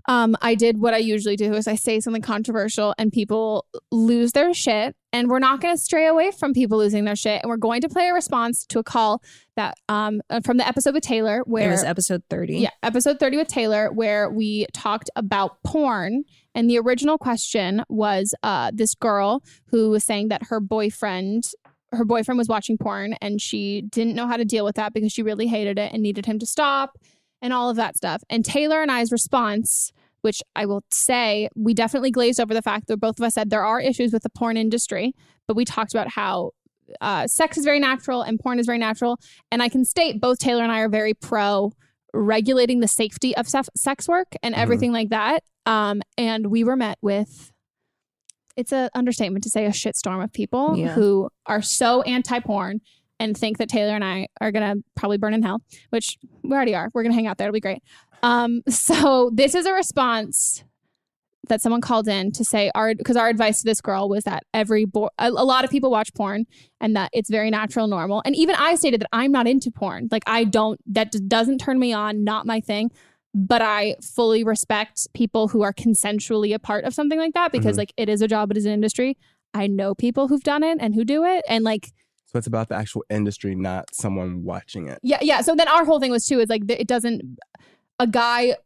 um, I did what I usually do is I say something controversial and people lose their shit. And we're not going to stray away from people losing their shit. And we're going to play a response to a call that um, uh, from the episode with Taylor, where it was episode 30. yeah, episode 30 with Taylor, where we talked about porn. And the original question was uh, this girl who was saying that her boyfriend, her boyfriend was watching porn and she didn't know how to deal with that because she really hated it and needed him to stop and all of that stuff. And Taylor and I's response, which I will say, we definitely glazed over the fact that both of us said there are issues with the porn industry, but we talked about how uh, sex is very natural and porn is very natural. And I can state both Taylor and I are very pro regulating the safety of sef- sex work and everything like that. Um, and we were met with it's an understatement to say a shitstorm of people Yeah. who are so anti porn and think that Taylor and I are gonna probably burn in hell, which we already are. We're gonna hang out there. It'll be great. Um, *laughs* so this is a response that someone called in to say our because our advice to this girl was that every bo- a, a lot of people watch porn and that it's very natural normal and even i stated that i'm not into porn like i don't that doesn't turn me on not my thing but i fully respect people who are consensually a part of something like that because Mhm. like it is a job it is an industry i know people who've done it and who do it and like So it's about the actual industry, not someone watching it. yeah, yeah. So then our whole thing was too is like it doesn't a guy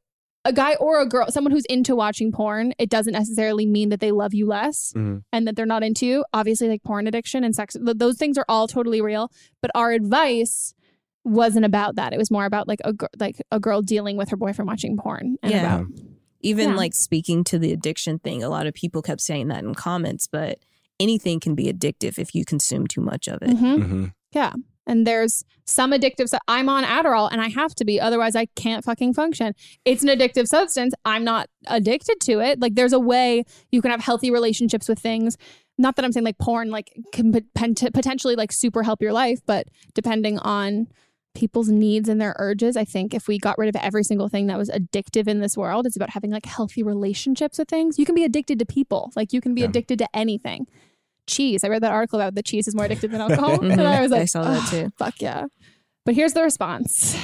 a guy or a girl, someone who's into watching porn, it doesn't necessarily mean that they love you less Mhm. and that they're not into you. Obviously, like porn addiction and sex, those things are all totally real. But our advice wasn't about that. It was more about like a gr- like a girl dealing with her boyfriend watching porn. And Yeah. about Even Yeah. like speaking to the addiction thing, a lot of people kept saying that in comments, but anything can be addictive if you consume too much of it. Mhm. Mm-hmm. Yeah. And there's some addictive stuff. I'm on Adderall and I have to be, otherwise I can't fucking function. It's an addictive substance. I'm not addicted to it. Like there's a way you can have healthy relationships with things. Not that I'm saying like porn like can pot- pot- potentially like super help your life, but depending on people's needs and their urges, I think if we got rid of every single thing that was addictive in this world, it's about having like healthy relationships with things. You can be addicted to people. Like you can be Yeah. addicted to anything cheese. I read that article about the cheese is more addictive than alcohol. *laughs* and I was like, I saw that "Oh, too." Fuck yeah. But here's the response.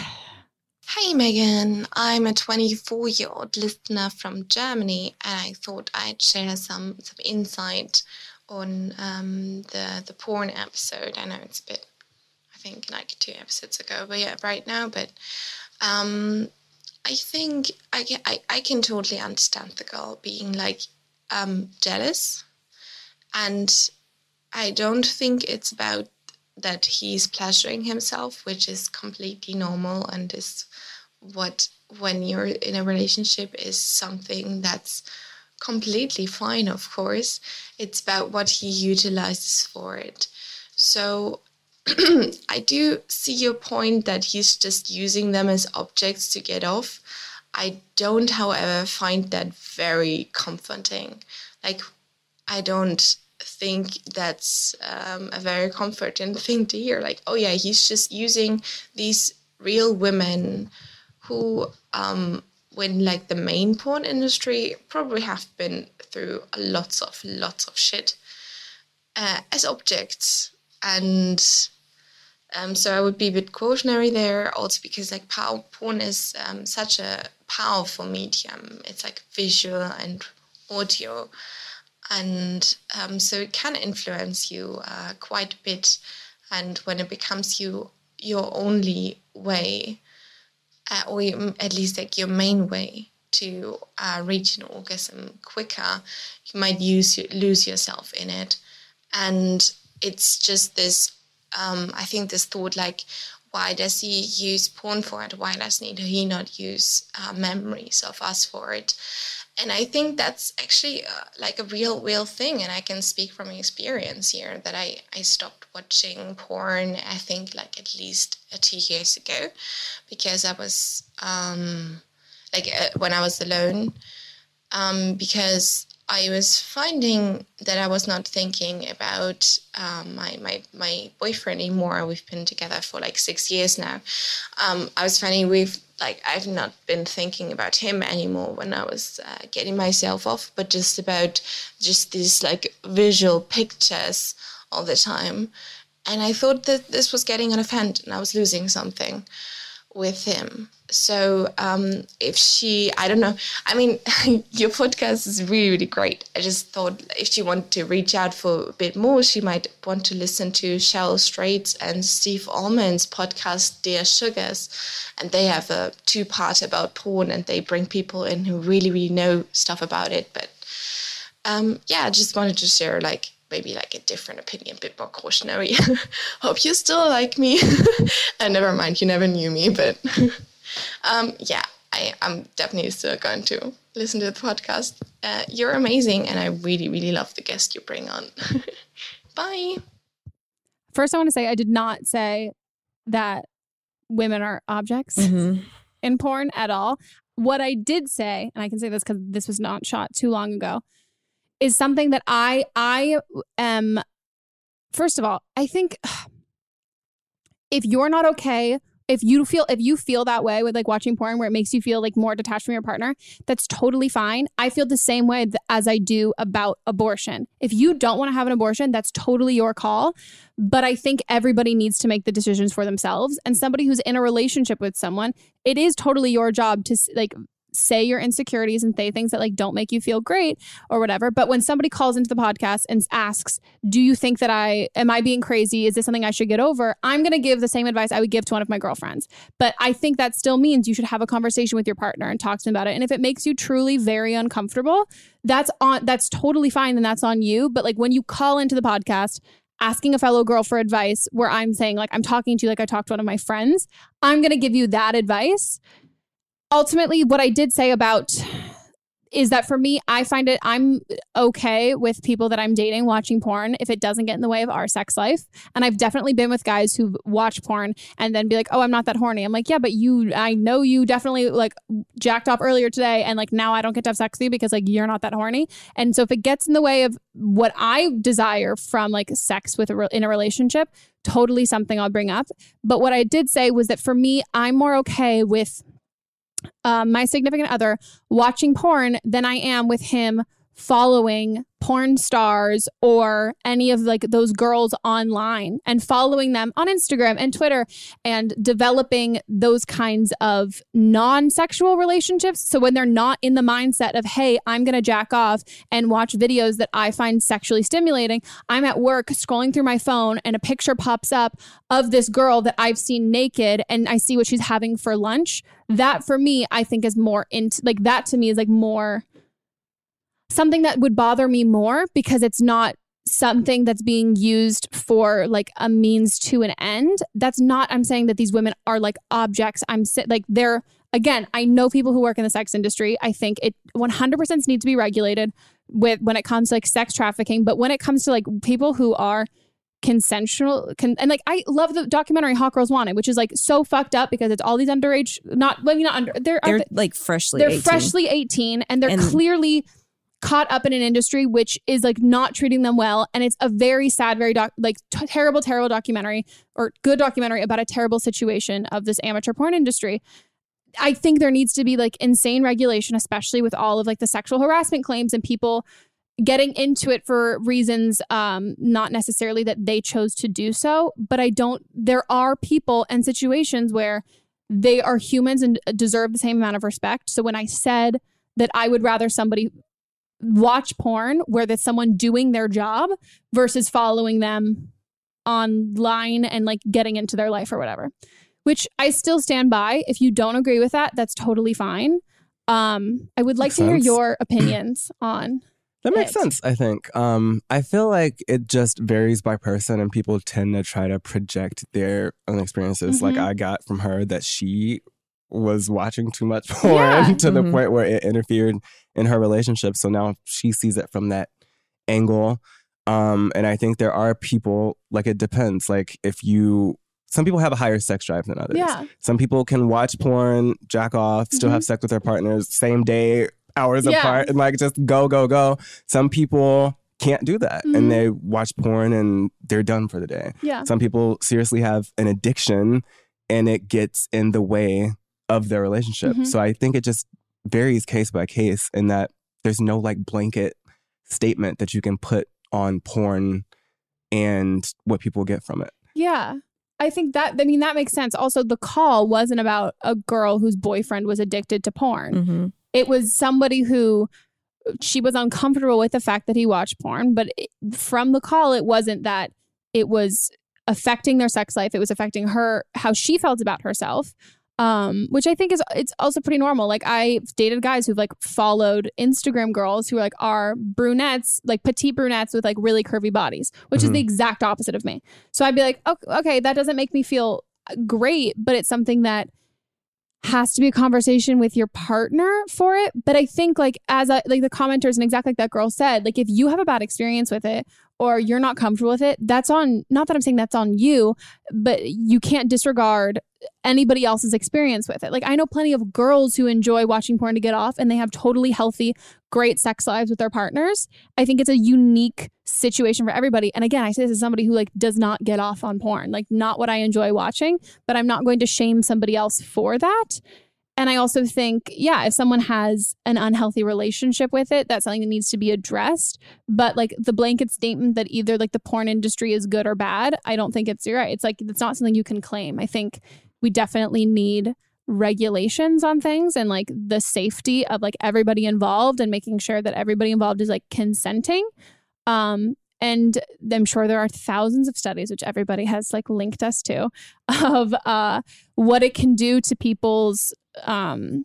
Hi Megan, I'm a 24 year old listener from Germany and I thought I'd share some, some insight on um, the, the porn episode. I know it's a bit, I think like two episodes ago, but yeah, right now. But um, I think I can, I, I can totally understand the girl being like um, jealous. And I don't think it's about that he's pleasuring himself, which is completely normal and is what when you're in a relationship is something that's completely fine, of course. It's about what he utilizes for it. So *clears throat* I do see your point that he's just using them as objects to get off. I don't, however, find that very comforting. Like, I don't think that's um, a very comforting *laughs* thing to hear. Like, oh yeah, he's just using these real women who, um, when like the main porn industry probably have been through lots of lots of shit uh, as objects, and um, so I would be a bit cautionary there. Also because like pow- porn is um, such a powerful medium. It's like visual and audio and um, so it can influence you uh, quite a bit. And when it becomes you your only way uh, or at least like your main way to uh, reach an orgasm quicker you might use lose yourself in it. And it's just this um, i think this thought like why does he use porn for it? Why doesn't he not use uh, memories of us for it and I think that's actually uh, like a real, real thing. And I can speak from experience here that I, I stopped watching porn, I think like at least uh, two years ago, because I was, um, like uh, when I was alone, um, because I was finding that I was not thinking about um, my, my my boyfriend anymore. We've been together for like six years now. Um, I was finding we've like I've not been thinking about him anymore when I was uh, getting myself off, but just about just these like visual pictures all the time. And I thought that this was getting out of hand and I was losing something with him. So um, if she, I don't know, I mean, *laughs* your podcast is really, really great. I just thought if she wanted to reach out for a bit more, she might want to listen to Cheryl Strayed and Steve Almond's podcast, Dear Sugars. And they have a two part about porn and they bring people in who really, really know stuff about it. But um, yeah, I just wanted to share like maybe like a different opinion, a bit more cautionary. *laughs* Hope you still like me. *laughs* and never mind, you never knew me, but *laughs* um, yeah, I, I'm definitely still going to listen to the podcast. Uh, you're amazing, and I really, really love the guest you bring on. Bye. First, I want to say I did not say that women are objects Mhm. in porn at all. What I did say, and I can say this because this was not shot too long ago, is something that I I am. First of all, I think if you're not okay if you feel if you feel that way with like watching porn where it makes you feel like more detached from your partner that's totally fine i feel the same way as i do about abortion if you don't want to have an abortion that's totally your call but i think everybody needs to make the decisions for themselves and somebody who's in a relationship with someone it is totally your job to like say your insecurities and say things that like don't make you feel great or whatever but when somebody calls into the podcast and asks do you think that i am i being crazy? Is this something i should get over? I'm going to give the same advice i would give to one of my girlfriends but i think that still means you should have a conversation with your partner and talk to them about it and if it makes you truly very uncomfortable that's on that's totally fine and that's on you but like when you call into the podcast asking a fellow girl for advice where i'm saying like i'm talking to you like i talked to one of my friends i'm going to give you that advice ultimately what i did say about is that for me i find it i'm okay with people that i'm dating watching porn if it doesn't get in the way of our sex life. And i've definitely been with guys who watch porn and then be like oh i'm not that horny. I'm like yeah but you i know you definitely like jacked off earlier today and like now i don't get to have sex with you because like you're not that horny. And so if it gets in the way of what i desire from like sex with a re- in a relationship totally something i'll bring up. But what i did say was that for me i'm more okay with um, my significant other watching porn than I am with him following porn stars or any of like those girls online and following them on Instagram and Twitter and developing those kinds of non-sexual relationships. So when they're not in the mindset of hey I'm going to jack off and watch videos that I find sexually stimulating I'm at work scrolling through my phone and a picture pops up of this girl that I've seen naked and I see what she's having for lunch. That for me I think is more into like that to me is like more something that would bother me more because it's not something that's being used for like a means to an end. That's not i'm saying that these women are like objects. I'm like they're again i know people who work in the sex industry. I think it 100% needs to be regulated with when it comes to like sex trafficking. But when it comes to like people who are consensual con- and like i love the documentary hot girls wanted which is like so fucked up because it's all these underage not maybe not under they're They're like freshly they're 18. freshly 18 and they're And- clearly caught up in an industry which is like not treating them well and it's a very sad very doc- like t- terrible terrible documentary or good documentary about a terrible situation of this amateur porn industry. I think there needs to be like insane regulation especially with all of like the sexual harassment claims and people getting into it for reasons um not necessarily that they chose to do so. But i don't there are people and situations where they are humans and deserve the same amount of respect. So when i said that i would rather somebody watch porn where there's someone doing their job versus following them online and like getting into their life or whatever which i still stand by if you don't agree with that that's totally fine um i would like Makes to hear your *clears throat* opinions on That makes it. sense, I think. Um, I feel like it just varies by person, and people tend to try to project their own experiences. Like Mhm. I got from her that she was watching too much *laughs* porn Yeah. *laughs* to the Mhm. point where it interfered in her relationship. So now she sees it from that angle. Um, and I think there are people like it depends. Like if you, some people have a higher sex drive than others. Yeah. Some people can watch porn, jack off, still Mhm. have sex with their partners same day hours Yeah. apart and like just go, go, go. Some people can't do that Mhm. and they watch porn and they're done for the day. Yeah. Some people seriously have an addiction and it gets in the way of their relationship. Mhm. So I think it just varies case by case in that there's no like blanket statement that you can put on porn and what people get from it. Yeah. I think that, I mean, that makes sense. Also, the call wasn't about a girl whose boyfriend was addicted to porn. Mm-hmm. It was somebody who she was uncomfortable with the fact that he watched porn, but it, from the call, it wasn't that it was affecting their sex life. It was affecting her, how she felt about herself. Um, which I think is it's also pretty normal. Like I've dated guys who've like followed Instagram girls who are like are brunettes, like petite brunettes with like really curvy bodies, which is Mhm. the exact opposite of me. So I'd be like, okay, okay, that doesn't make me feel great, but it's something that has to be a conversation with your partner for it. But I think like as I like the commenters and exactly like that girl said, like if you have a bad experience with it or you're not comfortable with it, that's on not that I'm saying that's on you, but you can't disregard anybody else's experience with it. Like I know plenty of girls who enjoy watching porn to get off and they have totally healthy, great sex lives with their partners. I think it's a unique situation for everybody. And again, I say this as somebody who like does not get off on porn, like not what I enjoy watching, but I'm not going to shame somebody else for that. And I also think, yeah, if someone has an unhealthy relationship with it, that's something that needs to be addressed. But like the blanket statement that either like the porn industry is good or bad, I don't think it's you're right. It's like it's not something you can claim. I think we definitely need regulations on things and like the safety of like everybody involved and making sure that everybody involved is like consenting. Um, and I'm sure there are thousands of studies, which everybody has like linked us to, *laughs* of uh, what it can do to people's um,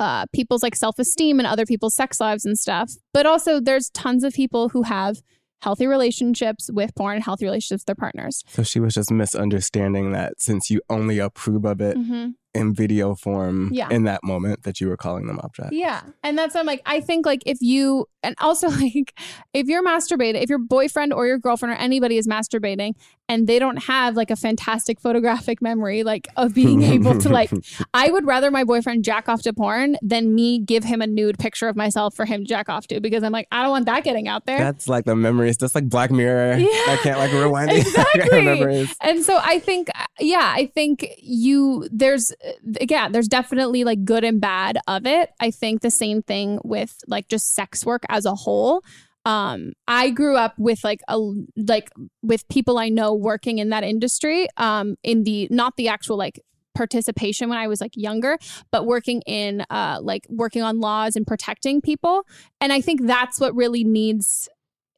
uh, people's like self esteem and other people's sex lives and stuff. But also, there's tons of people who have healthy relationships with porn, and healthy relationships with their partners. So she was just misunderstanding that since you only approve of it Mhm. In video form Yeah. in that moment that you were calling them objects. Yeah. And that's I'm like, I think like if you, and also *laughs* like if you're masturbating, if your boyfriend or your girlfriend or anybody is masturbating and they don't have like a fantastic photographic memory, like of being able to like, *laughs* I would rather my boyfriend jack off to porn than me give him a nude picture of myself for him to jack off to because I'm like, I don't want that getting out there. That's like the memories, just like Black Mirror. Yeah. I can't like *laughs* rewind the Exactly. memories. And so I think, yeah, I think you, there's, again, there's definitely like good and bad of it. I think the same thing with like just sex work as a whole. Um, I grew up with like a, like with people I know working in that industry, um, in the, not the actual like participation when I was like younger, but working in uh like working on laws and protecting people. And I think that's what really needs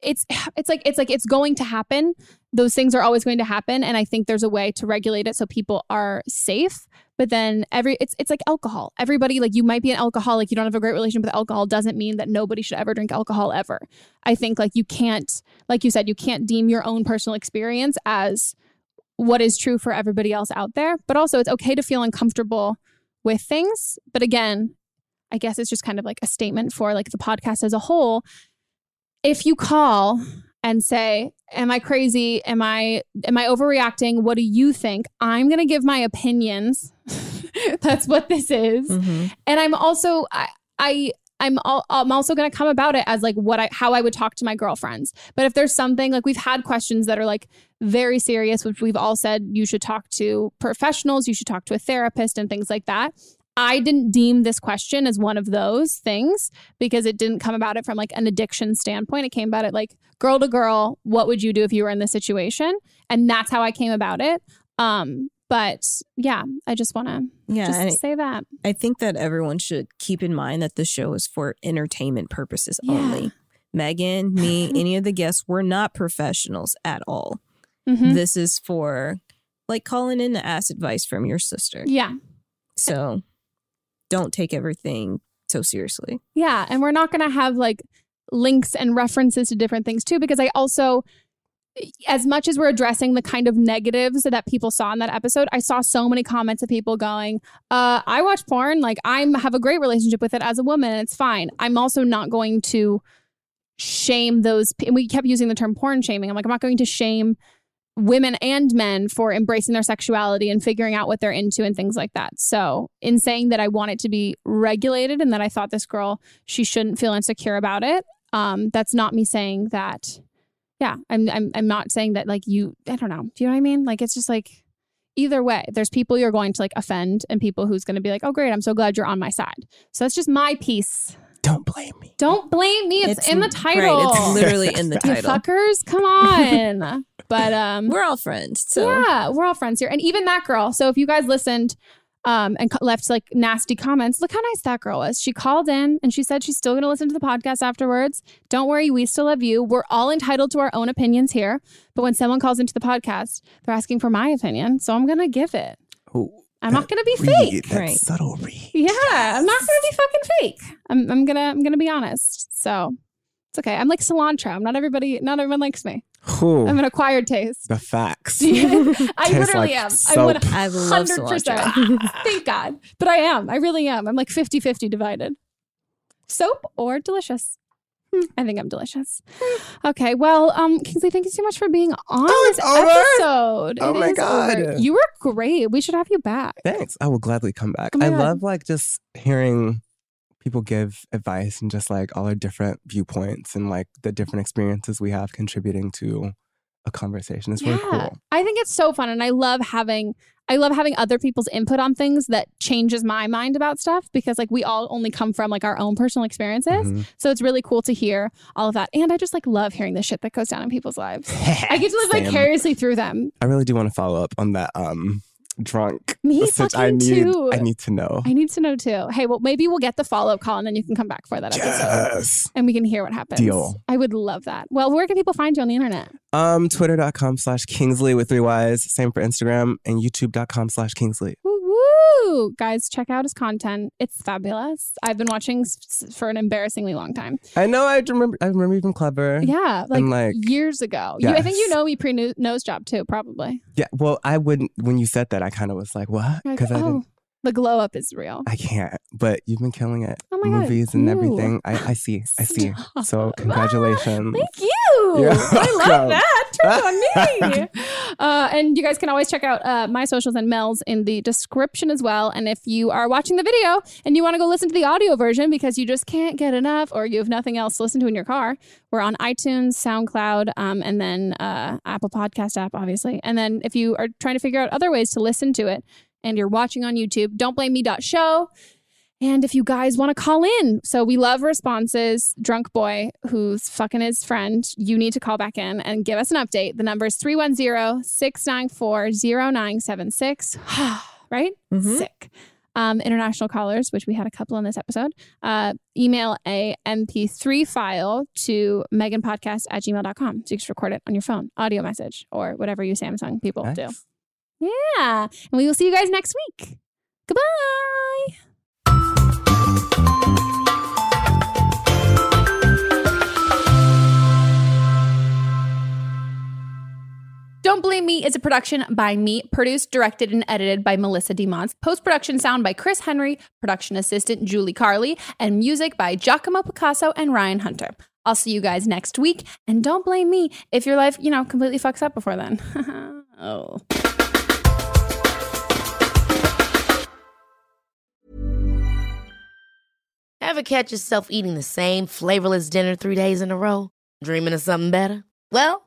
it's *sighs* it's like it's like it's going to happen. Those things are always going to happen and I think there's a way to regulate it so people are safe. But then every it's it's like alcohol. Everybody like you might be an alcoholic, you don't have a great relationship with alcohol doesn't mean that nobody should ever drink alcohol ever. I think like you can't like you said you can't deem your own personal experience as what is true for everybody else out there. But also, it's okay to feel uncomfortable with things. But again, I guess it's just kind of like a statement for like the podcast as a whole. If you call and say, "Am I crazy? Am I am I overreacting? What do you think?" I'm going to give my opinions. *laughs* That's what this is. Mm-hmm. And I'm also I I I'm all, I'm also going to come about it as like what I how I would talk to my girlfriends. But if there's something like we've had questions that are like very serious, which we've all said you should talk to professionals, you should talk to a therapist and things like that. I didn't deem this question as one of those things because it didn't come about it from like an addiction standpoint. It came about it like girl to girl, what would you do if you were in this situation? And that's how I came about it. Um, but yeah, I just want to Yeah, just say that. I think that everyone should keep in mind that the show is for entertainment purposes Yeah. only. Megan, me, *laughs* any of the guests, we're not professionals at all. Mhm. This is for like calling in to ask advice from your sister. Yeah. So don't take everything so seriously. Yeah, and we're not going to have like links and references to different things too because I also as much as we're addressing the kind of negatives that people saw in that episode, I saw so many comments of people going, uh, I watch porn, like I have a great relationship with it as a woman, and it's fine. I'm also not going to shame those and we kept using the term porn shaming. I'm like, I'm not going to shame women and men for embracing their sexuality and figuring out what they're into and things like that. So, in saying that I want it to be regulated and that I thought this girl she shouldn't feel insecure about it, um, that's not me saying that. Yeah, I'm I'm I'm not saying that like you. I don't know. Do you know what I mean? Like it's just like either way. There's people you're going to like offend and people who's going to be like, oh great, I'm so glad you're on my side. So that's just my piece. Don't blame me. Don't blame me. It's, It's- in the right, title. it's literally in the You title. fuckers, come on. but um, *laughs* We're all friends. So yeah, we're all friends here, and even that girl. So if you guys listened. Um, and co- left like nasty comments. Look how nice that girl was. She called in and she said she's still going to listen to the podcast afterwards. Don't worry, we still love you. We're all entitled to our own opinions here. But when someone calls into the podcast, they're asking for my opinion, so I'm going to give it. Oh, I'm not going to be read, fake. that Right. subtle read. Yeah, I'm not gonna be fucking fake. I'm, I'm gonna I'm gonna be honest. So it's okay. I'm like cilantro. I'm Not everybody, not everyone likes me. Ooh, I'm an acquired taste. the facts. *laughs* I Tastes literally like am. soap. I'm one I love hundred percent. *laughs* Thank God. But I am. I really am. I'm like 50-50 divided. Soap or delicious? Hmm, I think I'm delicious. Okay, well, um, Kingsley, thank you so much for being on Oh, this over? episode. Oh It my is over. God. you were great. We should have you back. Thanks. I will gladly come back. Oh I God. love like just hearing people give advice and just like all our different viewpoints and like the different experiences we have contributing to a conversation. It's really cool. I think it's so fun and I love having I love having other people's input on things that changes my mind about stuff because like we all only come from like our own personal experiences. Mhm. So it's really cool to hear all of that. And I just like love hearing the shit that goes down in people's lives. I get to live *laughs* Same. vicariously through them. I really do want to follow up on that um drunk. Me I need too. I need to know. I need to know too. Hey, well maybe we'll get the follow-up call and then you can come back for that episode. Yes. And we can hear what happens. Deal. I would love that. Well, where can people find you on the internet? Um, twitter.com slash Kingsley with three Y's. Same for Instagram and youtube.com slash Kingsley. Woo! Guys, check out his content. It's fabulous. I've been watching s- for an embarrassingly long time. I know I remember I remember you from Clever. Yeah, like, And like years ago. You, I think you know me pre nose job too, probably. Yeah, well, I wouldn't when you said that I kind of was like, what? Like, Because I oh, didn't the glow up is real. I can't. But you've been killing it. Oh my God, Movies and you. everything. I, I see. I see. So congratulations. Thank you. You're I *laughs* love that. Turn on me. *laughs* uh, and you guys can always check out uh, my socials and Mel's in the description as well. And if you are watching the video and you want to go listen to the audio version because you just can't get enough or you have nothing else to listen to in your car, we're on iTunes, SoundCloud, um, and then uh, Apple Podcast app, obviously. And then if you are trying to figure out other ways to listen to it and you're watching on YouTube, don't blame me.show. And if you guys want to call in, so we love responses. Drunk boy who's fucking his friend, you need to call back in and give us an update. The number is 310 694 0976. Right? Mhm. Sick. Um, international callers, which we had a couple on this episode, uh, email a MP3 file to meganpodcast at gmail.com. So you just record it on your phone, audio message, or whatever you Samsung people do. Yeah. And we will see you guys next week. Goodbye. Don't Blame Me is a production by me, produced, directed, and edited by Melissa DeMons. Post production sound by Chris Henry, production assistant Julie Carley, and music by Giacomo Picasso and Ryan Hunter. I'll see you guys next week. And don't blame me if your life, you know, completely fucks up before then. *laughs* oh. Ever catch yourself eating the same flavorless dinner three days in a row? Dreaming of something better? Well,